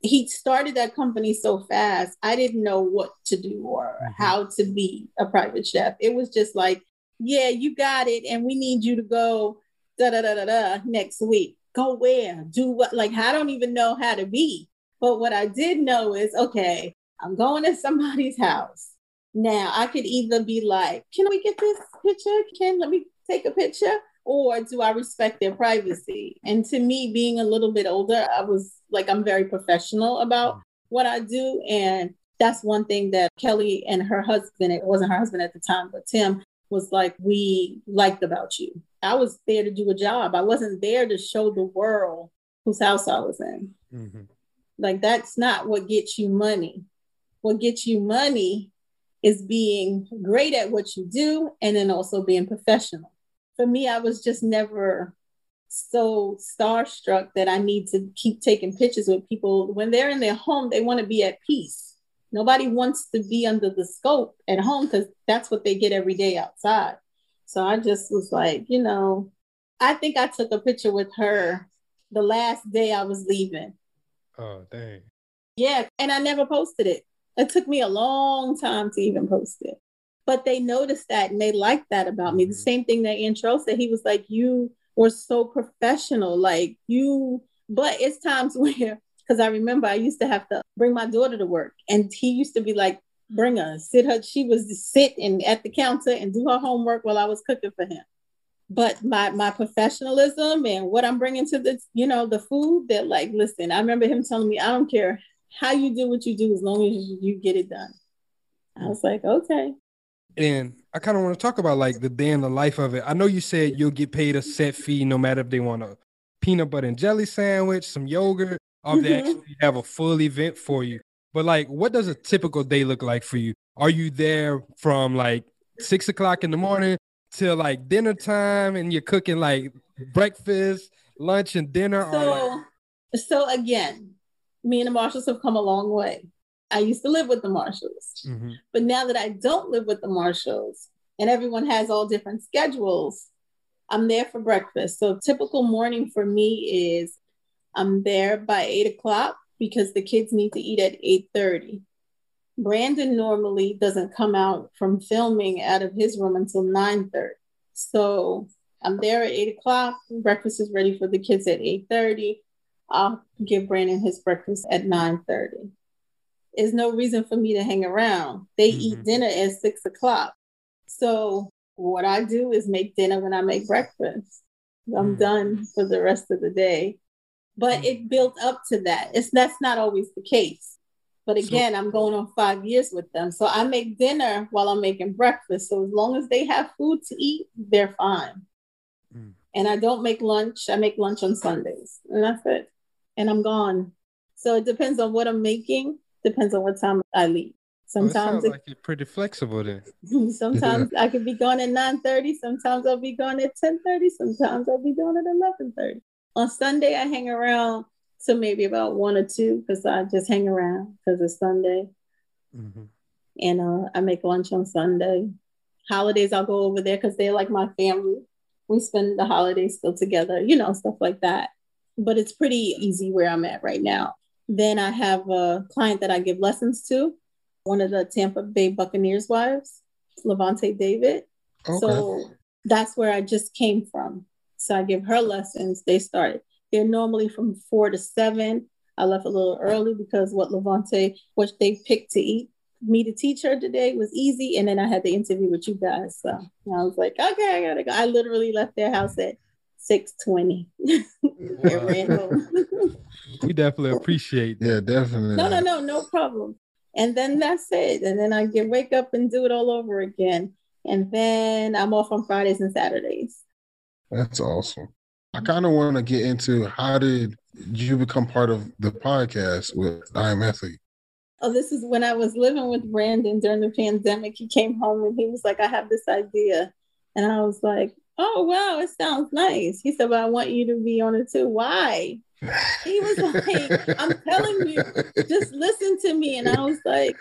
Speaker 6: he started that company so fast. I didn't know what to do or mm-hmm. how to be a private chef. It was just like, yeah, you got it, and we need you to go da da da da da next week. Go where? Do what? Like I don't even know how to be. But what I did know is, okay, I'm going to somebody's house. Now I could either be like, can we get this picture? Can let me take a picture? Or do I respect their privacy? And to me, being a little bit older, I was like, I'm very professional about what I do. And that's one thing that Kelly and her husband, it wasn't her husband at the time, but Tim was like, we liked about you. I was there to do a job. I wasn't there to show the world whose house I was in. Mm-hmm. Like, that's not what gets you money. What gets you money is being great at what you do and then also being professional. For me, I was just never so starstruck that I need to keep taking pictures with people. When they're in their home, they want to be at peace. Nobody wants to be under the scope at home because that's what they get every day outside. So I just was like, you know, I think I took a picture with her the last day I was leaving.
Speaker 2: Oh, dang.
Speaker 6: Yeah, and I never posted it. It took me a long time to even post it. But they noticed that and they liked that about me. The mm-hmm. same thing that Antrell said. He was like, You were so professional. Like you, but it's times *laughs* where, because I remember I used to have to bring my daughter to work and he used to be like, Bring her, sit her. She was sit and at the counter and do her homework while I was cooking for him but my my professionalism and what I'm bringing to the you know the food that like listen I remember him telling me I don't care how you do what you do as long as you get it done I was like okay
Speaker 2: and I kind of want to talk about like the day in the life of it. I know you said you'll get paid a set fee no matter if they want a peanut butter and jelly sandwich some yogurt or if they
Speaker 6: mm-hmm.
Speaker 2: actually have a full event for you. But like what does a typical day look like for you? Are you there from like six o'clock in the morning till like dinner time and you're cooking like breakfast, lunch, and dinner? or like,
Speaker 6: so so again me and the Marshalls have come a long way I used to live with the Marshalls
Speaker 2: Mhm.
Speaker 6: But now that I don't live with the Marshalls and everyone has all different schedules, I'm there for breakfast. So typical morning for me is I'm there by eight o'clock because the kids need to eat at 8:30. Brandon normally doesn't come out from filming out of his room until 9:30. So I'm there at eight o'clock. Breakfast is ready for the kids at 8:30. I'll give Brandon his breakfast at 9:30 is no reason for me to hang around. They eat mm-hmm. dinner at six o'clock. So what I do is make dinner when I make breakfast. I'm mm. done for the rest of the day. But mm. it built up to that. It's that's not always the case. But again, I'm going on five years with them. So I make dinner while I'm making breakfast. So as long as they have food to eat, they're fine. Mm. And I don't make lunch. I make lunch on Sundays. And that's it. And I'm gone. So it depends on what I'm making, depends on what time I leave.
Speaker 2: well, it
Speaker 6: Sometimes
Speaker 2: sounds like you're pretty flexible then.
Speaker 6: it, *laughs* sometimes I could be gone at 9:30, sometimes I'll be gone at 10:30, sometimes I'll be gone at 11:30. On Sunday I hang around till maybe about one or two because I just hang around because it's Sunday. And uh, I make lunch on Sunday. Holidays I'll go over there because they're like my family. We spend the holidays still together, you know, stuff like that. But it's pretty easy where I'm at right now. Then I have a client that I give lessons to, one of the Tampa Bay Buccaneers wives, Lavonte David. Okay. So that's where I just came from. So I give her lessons. They start, they're normally from four to seven. I left a little early because what Lavonte, what they picked to eat, me to teach her today was easy. And then I had the interview with you guys. So I was like, okay, I gotta go. I literally left their house at 620. and *laughs* ran home.
Speaker 2: We definitely appreciate that.
Speaker 5: Yeah, definitely.
Speaker 6: No, no, no, no problem. And then that's it. And then I get wake up and do it all over again. And then I'm off on Fridays and Saturdays.
Speaker 5: That's awesome. I kind of want to get into how did you become part of the podcast with I Am Athlete?
Speaker 6: Oh, this is when I was living with Brandon during the pandemic. He came home and he was like, I have this idea. And I was like, Oh, wow, it sounds nice. He said, But I want you to be on it too. Why? He was *laughs* like, I'm telling you, just listen to me. And I was like,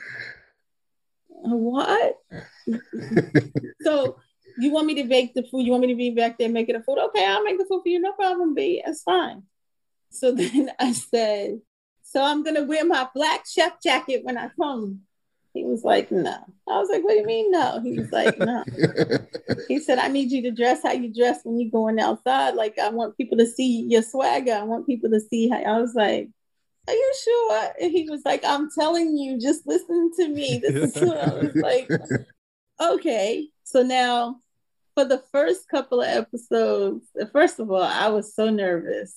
Speaker 6: What? *laughs* so you want me to bake the food? You want me to be back there making the food? Okay, I'll make the food for you. No problem, B. That's fine. So *laughs* then I said, So I'm gonna wear my black chef jacket when I come. He was like, No. I was like, What do you mean no? He was like, No. he said, I need you to dress how you dress when you're going outside. Like I want people to see your swagger. I want people to see how I was like, Are you sure? And he was like, I'm telling you, just listen to me. This is what I was *laughs* like, okay. So now for the first couple of episodes, first of all, I was so nervous.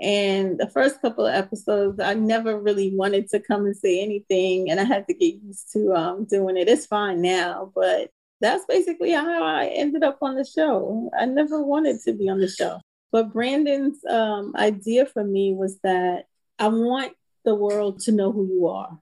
Speaker 6: And the first couple of episodes, I never really wanted to come and say anything, and I had to get used to um, doing it. It's fine now, but that's basically how I ended up on the show. I never wanted to be on the show. But Brandon's um, idea for me was that I want the world to know who you are.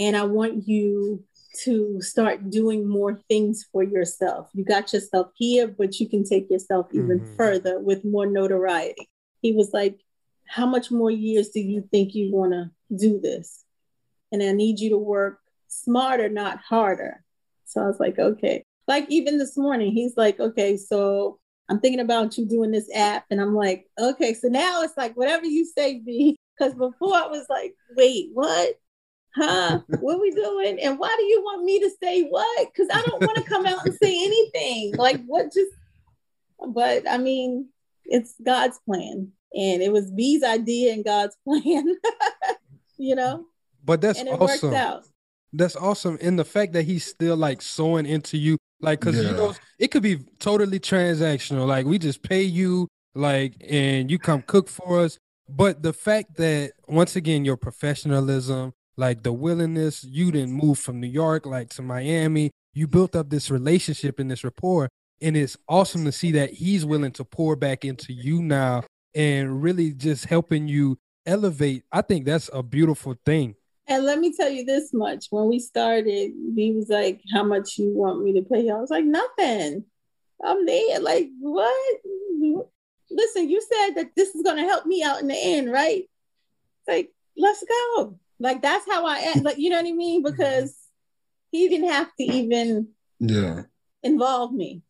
Speaker 6: And I want you to start doing more things for yourself. You got yourself here, but you can take yourself even
Speaker 11: Mhm.
Speaker 6: further with more notoriety. He was like, How much more years do you think you want to do this? And I need you to work smarter, not harder. So I was like, Okay. Like even this morning, he's like, Okay, so I'm thinking about you doing this app. And I'm like, Okay, so now it's like whatever you say, B. *laughs* Because before I was like, Wait, what? huh? What we doing? And why do you want me to say what? Because I don't want to come out and say anything. Like what just but I mean, it's God's plan. And it was B's idea and God's *laughs* plan. you know?
Speaker 2: But that's
Speaker 6: and it
Speaker 2: awesome.
Speaker 6: worked out.
Speaker 2: That's awesome. And the fact that he's still like sewing into you, like, cause
Speaker 5: Yeah.
Speaker 2: you know, it could be totally transactional. Like, we just pay you, like, and you come cook for us. But the fact that, once again, your professionalism, like the willingness, you didn't move from New York, like to Miami, you built up this relationship and this rapport. And it's awesome to see that he's willing to pour back into you now and really just helping you elevate. I think that's a beautiful thing.
Speaker 6: And let me tell you this much. When we started, he was like, How much you want me to pay? you?" I was like, Nothing. I'm there. Like, what? Listen, you said that this is gonna help me out in the end, right? It's like, let's go. Like that's how I am. Like, you know what I mean? Mm-hmm. Because he didn't have to even
Speaker 5: Yeah.
Speaker 6: involve me.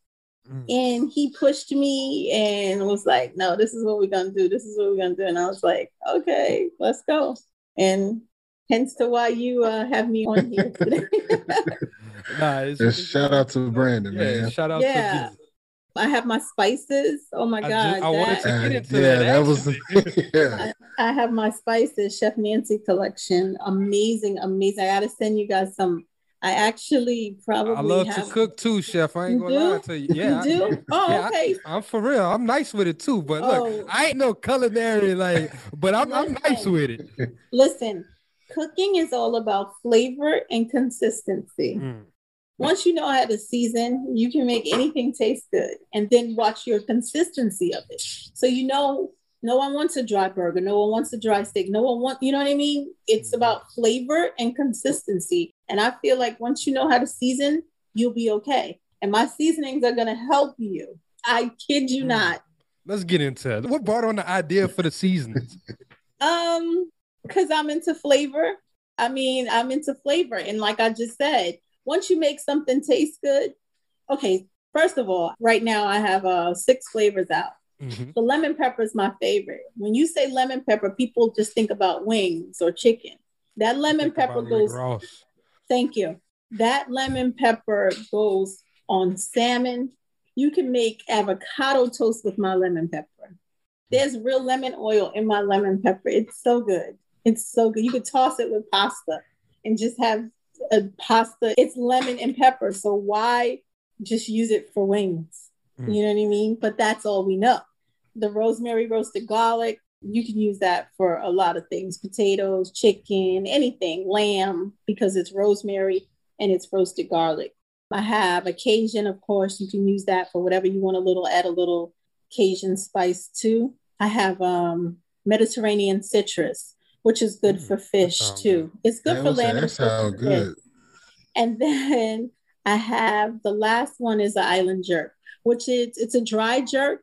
Speaker 2: Mm.
Speaker 6: And he pushed me and was like, No, this is what we're gonna do. This is what we're gonna do. And I was like, Okay, let's go. And hence to why you uh, have me on here today. *laughs*
Speaker 2: Nah, it's,
Speaker 5: Just shout out to Brandon,
Speaker 2: yeah,
Speaker 5: man.
Speaker 2: shout out
Speaker 6: Yeah.
Speaker 2: to
Speaker 6: I have my spices. Oh my
Speaker 2: I
Speaker 6: God.
Speaker 2: ju- I wanted to get
Speaker 5: Uh,
Speaker 2: into
Speaker 5: yeah,
Speaker 2: that.
Speaker 5: that was
Speaker 2: actually. *laughs*
Speaker 5: yeah.
Speaker 6: I have my spices, Chef Nancie collection. Amazing, amazing. I gotta send you guys some. I actually probably
Speaker 2: I love
Speaker 6: have.
Speaker 2: to cook too, chef. I ain't
Speaker 6: You
Speaker 2: gonna lie to you. Yeah, I-
Speaker 6: you do? *laughs* Oh,
Speaker 2: yeah,
Speaker 6: okay.
Speaker 2: I'm for real. I'm nice with it too. But look,
Speaker 6: Oh.
Speaker 2: I ain't no culinary like, but I'm I'm nice with it.
Speaker 6: Listen, cooking is all about flavor and consistency.
Speaker 2: Mm.
Speaker 6: Once you know how to season, you can make anything taste good, and then watch your consistency of it. So you know, no one wants a dry burger, no one wants a dry steak, no one wants, you know what I mean? It's
Speaker 2: Mm-hmm.
Speaker 6: about flavor and consistency. And I feel like once you know how to season, you'll be okay. And my seasonings are gonna help you. I kid you
Speaker 2: Mm.
Speaker 6: not.
Speaker 2: Let's get into it. What brought on the idea for the seasonings?
Speaker 6: Um, because I'm into flavor. I mean, I'm into flavor. And like I just said, once you make something taste good, okay, first of all, right now I have uh six flavors out.
Speaker 2: Mhm.
Speaker 6: The lemon pepper is my favorite. When you say lemon pepper, people just think about wings or chicken. That lemon pepper goes,
Speaker 2: Ross.
Speaker 6: Thank you. That lemon pepper goes on salmon. You can make avocado toast with my lemon pepper. There's real lemon oil in my lemon pepper. It's so good. It's so good. You could toss it with pasta and just have a pasta. It's lemon and pepper. So why just use it for wings?
Speaker 2: Mm.
Speaker 6: You know what I mean? But that's all we know. The rosemary roasted garlic, you can use that for a lot of things potatoes, chicken, anything, lamb, because it's rosemary and it's roasted garlic. I have a Cajun, of course. You can use that for whatever you want a little, add a little Cajun spice too. I have um, Mediterranean citrus, which is good
Speaker 2: Mm,
Speaker 6: for fish
Speaker 2: sounds
Speaker 6: too. It's good
Speaker 5: That
Speaker 6: for lamb.
Speaker 5: that
Speaker 6: and
Speaker 5: sound
Speaker 6: fish.
Speaker 5: good.
Speaker 6: And then *laughs* I have the last one is the island jerk, which is it's a dry jerk,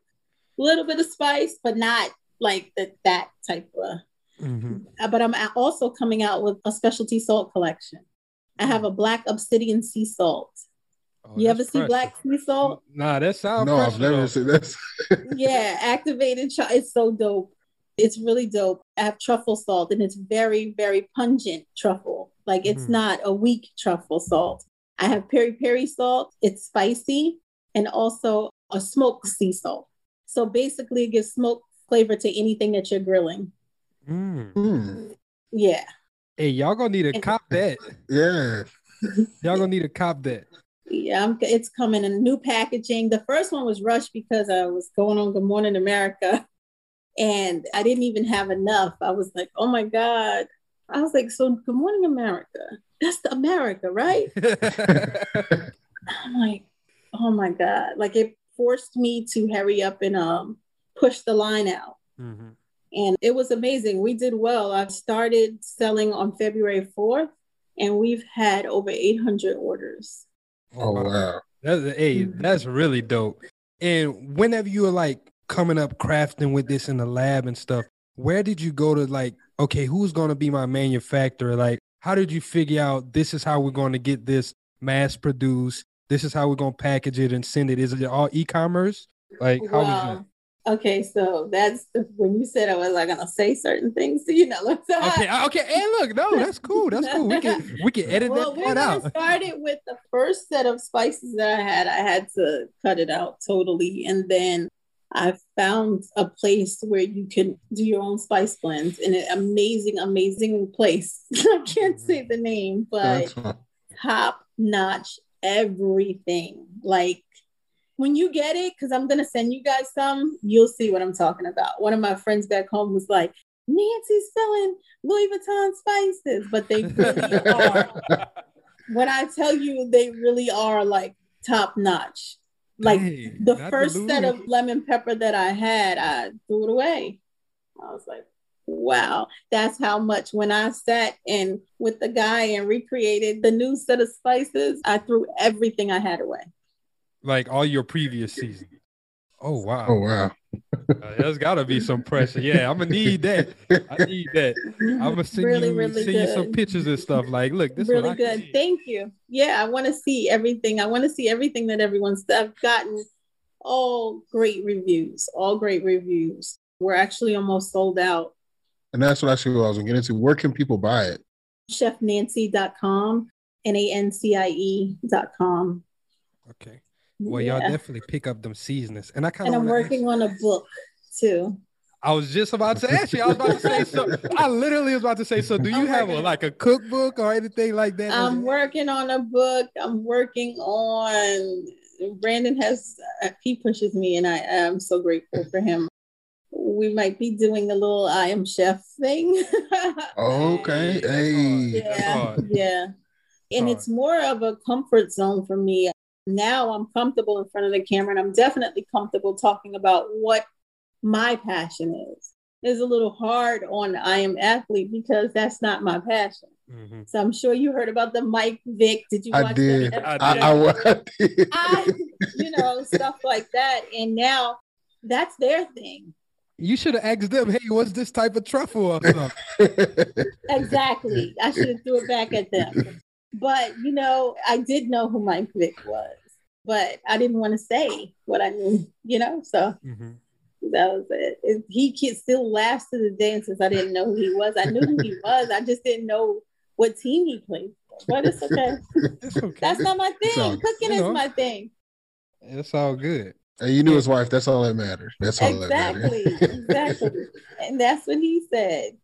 Speaker 6: a little bit of spice, but not like the, that type of.
Speaker 2: Mhm.
Speaker 6: Uh, But I'm also coming out with a specialty salt collection. I have a black obsidian sea salt.
Speaker 2: Oh,
Speaker 6: you ever see
Speaker 2: fresh.
Speaker 6: black sea salt?
Speaker 2: Nah, that sounds
Speaker 5: No, I've
Speaker 2: fresh,
Speaker 5: never seen that. *laughs*
Speaker 6: yeah, activated. Cho- it's so dope. It's really dope. I have truffle salt, and it's very, very pungent truffle. Like it's
Speaker 2: Mm.
Speaker 6: not a weak truffle salt. I have peri peri salt. It's spicy, and also a smoked sea salt. So basically, it gives smoke flavor to anything that you're grilling.
Speaker 2: Mm.
Speaker 5: Hmm.
Speaker 6: Yeah.
Speaker 2: Hey, y'all gonna need to
Speaker 6: And-
Speaker 2: cop that.
Speaker 5: Yeah.
Speaker 2: Y'all gonna need to cop that.
Speaker 6: Yeah, I'm, it's coming in new packaging. The first one was rushed because I was going on Good Morning America and I didn't even have enough. I was like, oh my God. I was like, so Good Morning America, that's the America, right? *laughs* I'm like, oh my God. Like it forced me to hurry up and um push the line out.
Speaker 2: Mhm.
Speaker 6: And it was amazing. We did well. I started selling on February 4th and we've had over 800 orders.
Speaker 5: Oh wow.
Speaker 2: That's hey,
Speaker 6: Mhm.
Speaker 2: that's really dope. And whenever you were like coming up crafting with this in the lab and stuff, where did you go to like, okay, who's gonna be my manufacturer? Like, how did you figure out this is how we're gonna get this mass produced? This is how we're gonna package it and send it. Is it all e-commerce? Like, how was
Speaker 6: Wow. Okay, so that's when you said I was like gonna say certain things. You *laughs* know, let's
Speaker 2: Okay, uh, okay. and look, no, that's cool. That's cool. We can we can edit
Speaker 6: well,
Speaker 2: that
Speaker 6: we're
Speaker 2: part out.
Speaker 6: start it with the first set of spices that I had. I had to cut it out totally, and then I found a place where you can do your own spice blends in an amazing, amazing place. *laughs* I can't say the name, but top notch everything. Like when you get it, because I'm gonna send you guys some, you'll see what I'm talking about. One of my friends back home was like, Nancie's selling Louis Vuitton spices, but they really are. *laughs* When I tell you, they really are like top notch. Like
Speaker 2: Hey,
Speaker 6: the first
Speaker 2: Louis.
Speaker 6: set of lemon pepper that I had, I threw it away. I was like, wow, that's how much when I sat and with the guy and recreated the new set of spices, I threw everything I had away.
Speaker 2: Like all your previous seasons. Oh wow.
Speaker 5: Oh wow.
Speaker 2: Uh, there's gotta be some pressure. Yeah, I'm gonna need that. I need that. I'm gonna send
Speaker 6: Really,
Speaker 2: you
Speaker 6: really
Speaker 2: send you some
Speaker 6: good.
Speaker 2: pictures and stuff. Like, look, this
Speaker 6: really
Speaker 2: one I can
Speaker 6: good. Thank you. Yeah, I want to see everything. I want to see everything that everyone's I've gotten all great reviews, all great reviews. We're actually almost sold out.
Speaker 5: And that's what actually what I was gonna get into. Where can people buy it?
Speaker 6: chefnancie.com, N A N C I E.com.
Speaker 2: Okay. Well, y'all definitely pick up them seasonings. And I kind of.
Speaker 6: And I'm working on a book too.
Speaker 2: I was just about to ask you. I was about to say so. *laughs* I literally was about to say so. Do you
Speaker 6: I'm
Speaker 2: have a, like a cookbook or anything like that?
Speaker 6: I'm working on a book. I'm working on. Brandon has uh, he pushes me, and I am so grateful for him. We might be doing a little I am chef thing. *laughs*
Speaker 5: Okay. Hey.
Speaker 6: yeah, yeah. And it's more of a comfort zone for me. Now I'm comfortable in front of the camera, and I'm definitely comfortable talking about what my passion is. It's a little hard on I am athlete because that's not my passion.
Speaker 2: Mhm.
Speaker 6: So I'm sure you heard about the Mike Vick. Did you
Speaker 5: I
Speaker 6: watch
Speaker 5: did.
Speaker 6: that?
Speaker 5: I, I, I did.
Speaker 6: I, you know, stuff like that. And now that's their thing.
Speaker 2: You should have asked them, hey, what's this type of truffle? *laughs*
Speaker 6: Exactly. I should have threw it back at them. But you know, I did know who Mike Vick was, but I didn't want to say what I knew, you know. So
Speaker 2: Mhm.
Speaker 6: that was it. it he can still laughs to the day and says I didn't know who he was. I knew who he was. I just didn't know what team he played for. But it's *laughs* okay.
Speaker 2: It's okay.
Speaker 6: That's not my
Speaker 5: It's all
Speaker 6: thing. Cooking
Speaker 2: You know.
Speaker 6: is my thing.
Speaker 2: It's all good.
Speaker 5: And you knew his wife. That's all that matters. That's all that
Speaker 6: Exactly.
Speaker 5: matters.
Speaker 6: exactly. *laughs* And that's what he said.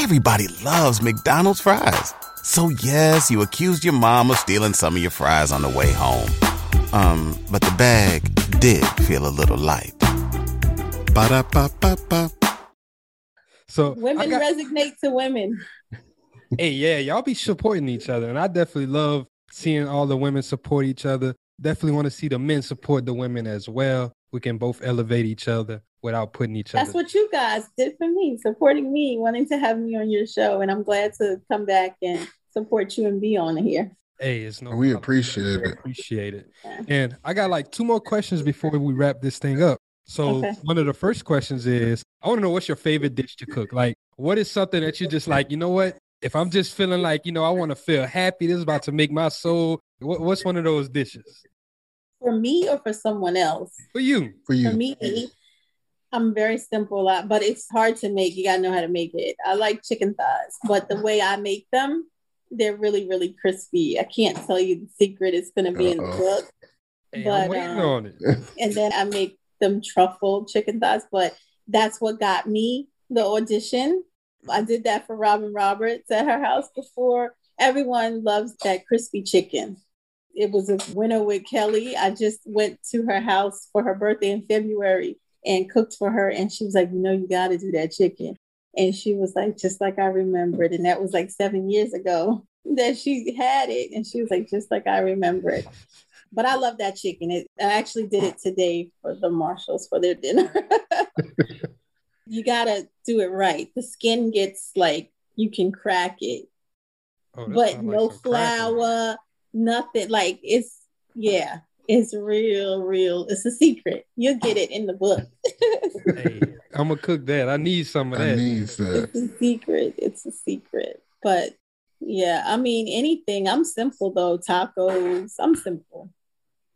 Speaker 11: Everybody loves McDonald's fries. So yes, you accused your mom of stealing some of your fries on the way home. Um, but the bag did feel a little light. Ba-da-ba-ba-ba.
Speaker 2: So
Speaker 6: Women
Speaker 2: got-
Speaker 6: resonate to women. *laughs*
Speaker 2: hey, yeah, y'all be supporting each other, and I definitely love seeing all the women support each other. Definitely want to see the men support the women as well. We can both elevate each other without putting each
Speaker 6: That's
Speaker 2: other.
Speaker 6: That's what you guys did for me, supporting me, wanting to have me on your show. And I'm glad to come back and support you and be on here.
Speaker 2: Hey, it's no.
Speaker 5: We
Speaker 2: problem.
Speaker 5: appreciate
Speaker 2: We
Speaker 5: it.
Speaker 2: Appreciate it. And I got like two more questions before we wrap this thing up. So
Speaker 6: Okay.
Speaker 2: one of the first questions is, I want to know what's your favorite dish to cook. Like, what is something that you just like? You know what? If I'm just feeling like, you know, I want to feel happy. This is about to make my soul. What, what's one of those dishes
Speaker 6: For me or for someone else?
Speaker 2: for you?
Speaker 5: For you.
Speaker 6: For me, I'm very simple, uh, but it's hard to make. You gotta know how to make it. I like chicken thighs, but the way I make them, they're really, really crispy. I can't tell you the secret. It's gonna be in the book.
Speaker 2: Hey,
Speaker 6: But,
Speaker 2: I'm waiting
Speaker 6: um,
Speaker 2: on it. *laughs*
Speaker 6: and then I make them truffle chicken thighs. But that's what got me the audition. I did that for Robin Roberts at her house before. Everyone loves that crispy chicken. It was a winner with Kelly. I just went to her house for her birthday in February and cooked for her. And she was like, You know, you got to do that chicken. And she was like, Just like I remembered. And that was like seven years ago *laughs* that she had it. And she was like, Just like I remember it. But I love that chicken. It, I actually did it today for the Marshalls for their dinner. *laughs* you gotta do it right. The skin gets like you can crack it,
Speaker 2: Oh,
Speaker 6: but
Speaker 2: like
Speaker 6: no
Speaker 2: cracking.
Speaker 6: flour, nothing. Like it's yeah, it's real, real. It's a secret. You'll get it in the book.
Speaker 2: Hey, I'm gonna cook that. I need some of that.
Speaker 5: I
Speaker 2: that.
Speaker 5: need that.
Speaker 6: it's a secret. It's a secret. But yeah, I mean anything. I'm simple though. Tacos. I'm simple.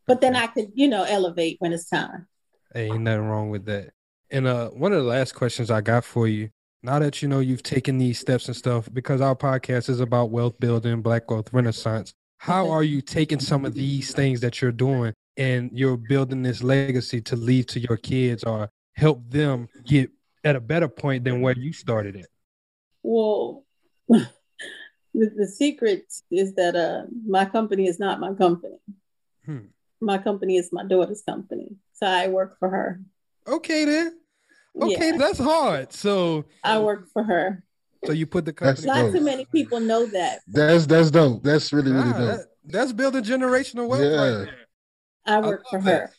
Speaker 6: But then I could, you know, elevate when it's time.
Speaker 2: Hey, ain't nothing wrong with that. And uh, one of the last questions I got for you, now that you know you've taken these steps and stuff, because our podcast is about wealth building, Black Wealth Renaissance. How are you taking some of these things that you're doing and you're building this legacy to leave to your kids or help them get at a better point than where you started it?
Speaker 6: Well, *laughs* the, the secret is that uh, my company is not my company.
Speaker 2: Hmm.
Speaker 6: My company is my daughter's company. So I work for her.
Speaker 2: Okay, then. Okay,
Speaker 6: Yeah.
Speaker 2: that's hard. So
Speaker 6: I work for her.
Speaker 2: So you put the company.
Speaker 6: Not too many people know that.
Speaker 5: That's that's dope. That's really really
Speaker 2: Nah,
Speaker 5: dope.
Speaker 2: that- that's building generational wealth
Speaker 5: Yeah.
Speaker 2: right there.
Speaker 6: I work for her.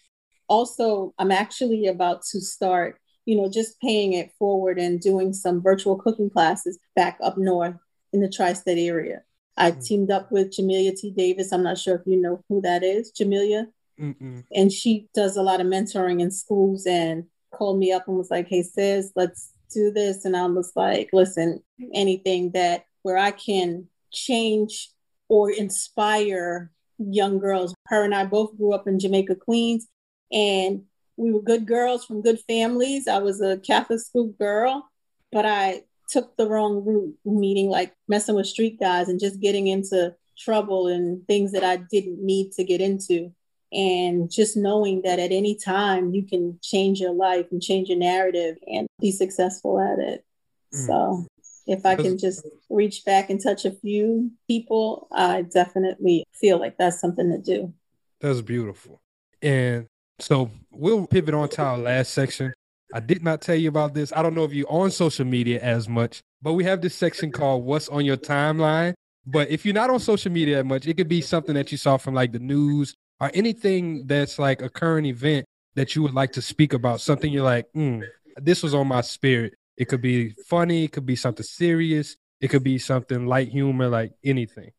Speaker 6: Also, I'm actually about to start, you know, just paying it forward and doing some virtual cooking classes back up north in the tri state area. I hmm. teamed up with Jamelia T. Davis. I'm not sure if you know who that is, Jamelia.
Speaker 2: Mm-mm.
Speaker 6: And she does a lot of mentoring in schools and called me up and was like, hey, sis, let's do this. And I was like, listen, anything that where I can change or inspire young girls. Her and I both grew up in Jamaica, Queens, and we were good girls from good families. I was a Catholic school girl, but I took the wrong route, meaning like messing with street guys and just getting into trouble and things that I didn't need to get into. And just knowing that at any time you can change your life and change your narrative and be successful at it.
Speaker 2: Mm.
Speaker 6: So if I can just reach back and touch a few people, I definitely feel like that's something to do.
Speaker 2: That's beautiful. And so we'll pivot on to our last section. I did not tell you about this. I don't know if you're on social media as much, but we have this section called What's on Your Timeline. But if you're not on social media that much, it could be something that you saw from like the news or anything that's like a current event that you would like to speak about. Something you're like, mm, this was on my spirit. It could be funny, it could be something serious, it could be something light humor, like anything.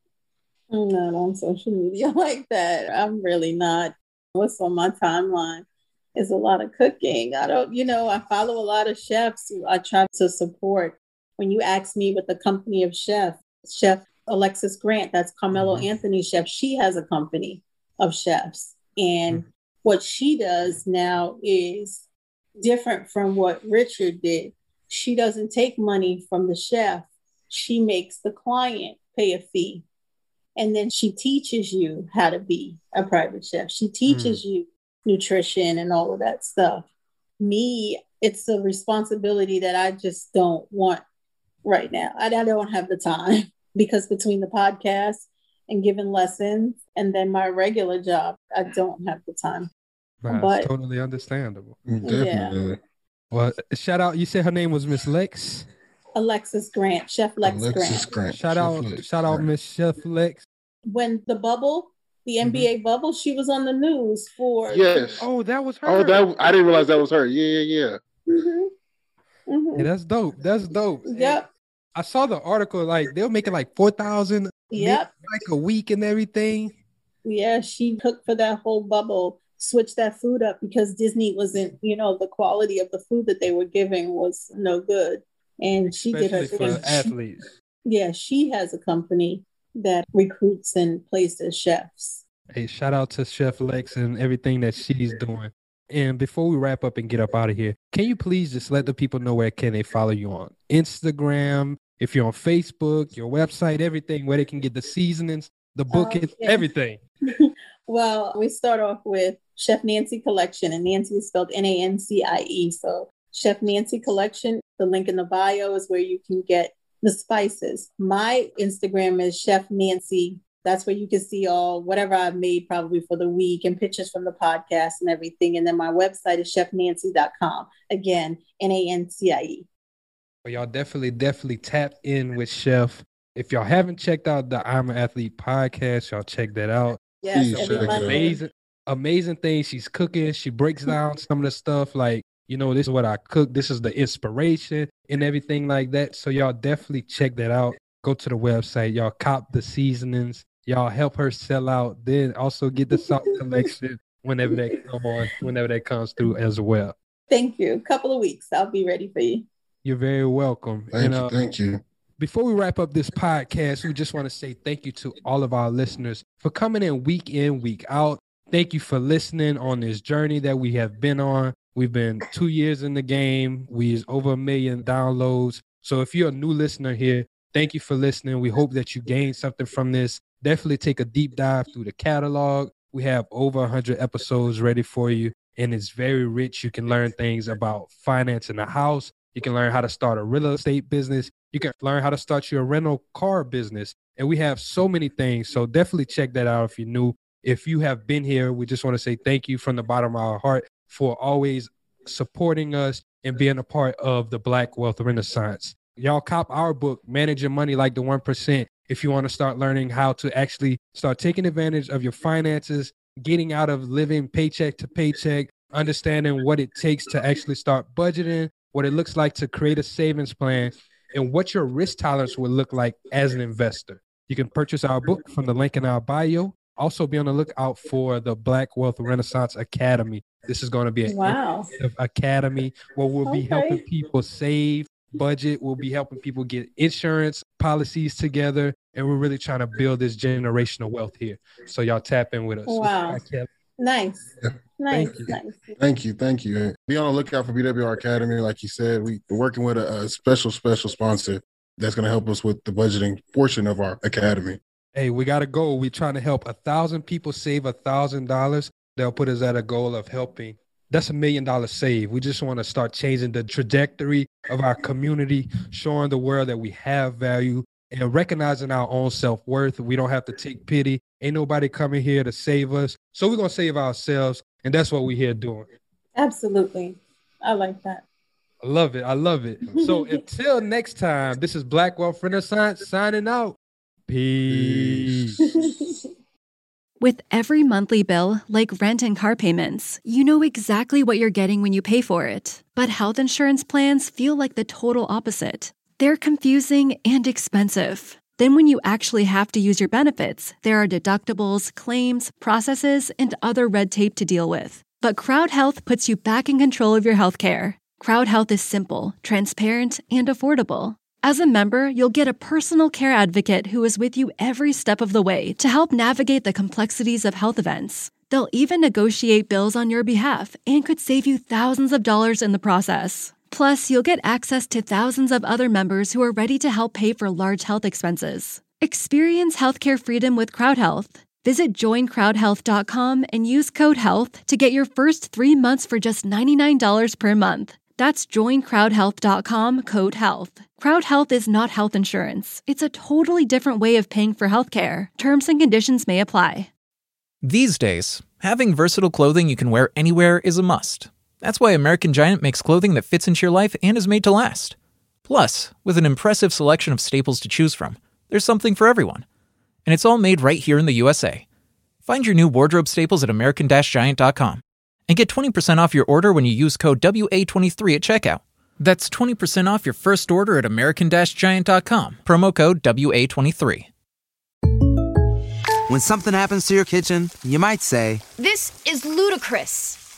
Speaker 6: I'm not on social media *laughs* like that. I'm really not. What's on my timeline is a lot of cooking. I don't, you know, I follow a lot of chefs who I try to support. When you ask me with the company of chefs, Chef Alexis Grant, that's Carmelo Anthony's chef, she has a company of chefs. And mm-hmm. what she does now is different from what Richard did. She doesn't take money from the chef, she makes the client pay a fee. And then she teaches you how to be a private chef. She teaches mm. you nutrition and all of that stuff. Me, it's a responsibility that I just don't want right now. I, I don't have the time *laughs* because between the podcast and giving lessons and then my regular job, I don't have the time.
Speaker 2: Nah,
Speaker 6: But-
Speaker 2: it's totally understandable.
Speaker 5: Definitely.
Speaker 2: Well, shout out. You said her name was Miss Lex.
Speaker 6: Alexis Grant, Chef Lex
Speaker 5: Alexis
Speaker 6: Grant.
Speaker 5: Grant.
Speaker 2: Shout
Speaker 5: Chef
Speaker 2: out,
Speaker 5: Lex
Speaker 2: shout out, Miss Chef Lex.
Speaker 6: When the bubble, the
Speaker 2: Mm-hmm.
Speaker 6: NBA bubble, she was on the news for
Speaker 5: Yes.
Speaker 2: Oh, that was her.
Speaker 5: Oh, that I didn't realize that was her. Yeah, yeah, yeah.
Speaker 6: Mhm. Mhm.
Speaker 2: Yeah, that's dope. That's dope.
Speaker 6: Yep.
Speaker 2: I saw the article. Like they were making like four thousand,
Speaker 6: Yep.
Speaker 2: like a week and everything.
Speaker 6: Yeah, she cooked for that whole bubble, switched that food up because Disney wasn't, you know, the quality of the food that they were giving was no good. And she did her
Speaker 2: for
Speaker 6: thing.
Speaker 2: athletes.
Speaker 6: Yeah, she has a company that recruits and places chefs.
Speaker 2: Hey, shout out to Chef Lex and everything that she's doing. And before we wrap up and get up out of here, can you please just let the people know where can they follow you on Instagram, if you're on Facebook, your website, everything, where they can get the seasonings, the oh, bookings,
Speaker 6: Okay.
Speaker 2: everything. *laughs*
Speaker 6: Well, we start off with Chef Nancie Collection, and Nancie is spelled N A N C I E. So, Chef Nancie Collection, the link in the bio is where you can get the spices. My Instagram is Chef Nancie. That's where you can see all whatever I've made probably for the week and pictures from the podcast and everything. And then my website is chefnancie.com. Again, N A N C I E.
Speaker 2: Well, y'all definitely, definitely tap in with Chef. If y'all haven't checked out the I Am Athlete podcast, y'all check that out.
Speaker 6: Yes,
Speaker 5: Please
Speaker 6: every
Speaker 5: check it out.
Speaker 6: Monday.
Speaker 2: amazing, amazing things she's cooking. She breaks down some of the stuff like, you know, this is what I cook. This is the inspiration and everything like that. So y'all definitely check that out. Go to the website. Y'all cop the seasonings. Y'all help her sell out. Then also get the salt *laughs* collection whenever that come on, whenever that comes through as well.
Speaker 6: Thank you. A couple of weeks. I'll be ready for you.
Speaker 2: You're very welcome.
Speaker 5: Thank
Speaker 2: And,
Speaker 5: you,
Speaker 2: uh,
Speaker 5: thank you.
Speaker 2: Before we wrap up this podcast, we just want to say thank you to all of our listeners for coming in week in, week out. Thank you for listening on this journey that we have been on. We've been two years in the game. We use over a million downloads. So if you're a new listener here, thank you for listening. We hope that you gained something from this. Definitely take a deep dive through the catalog. We have over 100 episodes ready for you, and it's very rich. You can learn things about financing a house. You can learn how to start a real estate business. You can learn how to start your rental car business. And we have so many things. So definitely check that out if you're new. If you have been here, we just want to say thank you from the bottom of our heart for always supporting us and being a part of the Black Wealth Renaissance. Y'all cop our book, Manage Your Money Like the 1%, if you want to start learning how to actually start taking advantage of your finances, getting out of living paycheck to paycheck, understanding what it takes to actually start budgeting, what it looks like to create a savings plan, and what your risk tolerance would look like as an investor. You can purchase our book from the link in our bio. Also, be on the lookout for the Black Wealth Renaissance Academy. This is going to be an
Speaker 6: Wow.
Speaker 2: academy where we'll be
Speaker 6: Okay.
Speaker 2: helping people save, budget. We'll be helping people get insurance policies together, and we're really trying to build this generational wealth here. So y'all tap in with us.
Speaker 6: Wow. Nice. Nice.
Speaker 2: Thank you.
Speaker 6: Nice.
Speaker 5: Thank you, thank you. And Be on the lookout for BWR Academy. Like you said, we, we're working with a, a special, special sponsor that's going to help us with the budgeting portion of our academy.
Speaker 2: Hey, we got a goal. We're trying to help a thousand people save a thousand dollars. They'll put us at a goal of helping. That's a million dollar save. We just want to start changing the trajectory of our community, showing the world that we have value and recognizing our own self worth. We don't have to take pity. Ain't nobody coming here to save us. So we're going to save ourselves. And that's what we're here doing.
Speaker 6: Absolutely. I like that.
Speaker 2: I love it. I love it. So *laughs* until next time, this is Black Wealth Renaissance signing out. Peace. *laughs*
Speaker 12: With every monthly bill, like rent and car payments, you know exactly what you're getting when you pay for it. But health insurance plans feel like the total opposite. They're confusing and expensive. Then, when you actually have to use your benefits, there are deductibles, claims, processes, and other red tape to deal with. But Crowd Health puts you back in control of your healthcare. Crowd Health is simple, transparent, and affordable. As a member, you'll get a personal care advocate who is with you every step of the way to help navigate the complexities of health events. They'll even negotiate bills on your behalf and could save you thousands of dollars in the process. Plus, you'll get access to thousands of other members who are ready to help pay for large health expenses. Experience healthcare freedom with CrowdHealth. Visit joincrowdhealth.com and use code HEALTH to get your first three months for just $99 per month. That's joincrowdhealth.com code HEALTH. CrowdHealth is not health insurance. It's a totally different way of paying for healthcare. Terms and conditions may apply.
Speaker 13: These days, having versatile clothing you can wear anywhere is a must. That's why American Giant makes clothing that fits into your life and is made to last. Plus, with an impressive selection of staples to choose from, there's something for everyone. And it's all made right here in the USA. Find your new wardrobe staples at American Giant.com and get 20% off your order when you use code WA23 at checkout. That's 20% off your first order at American Giant.com, promo code WA23.
Speaker 14: When something happens to your kitchen, you might say,
Speaker 15: This is ludicrous.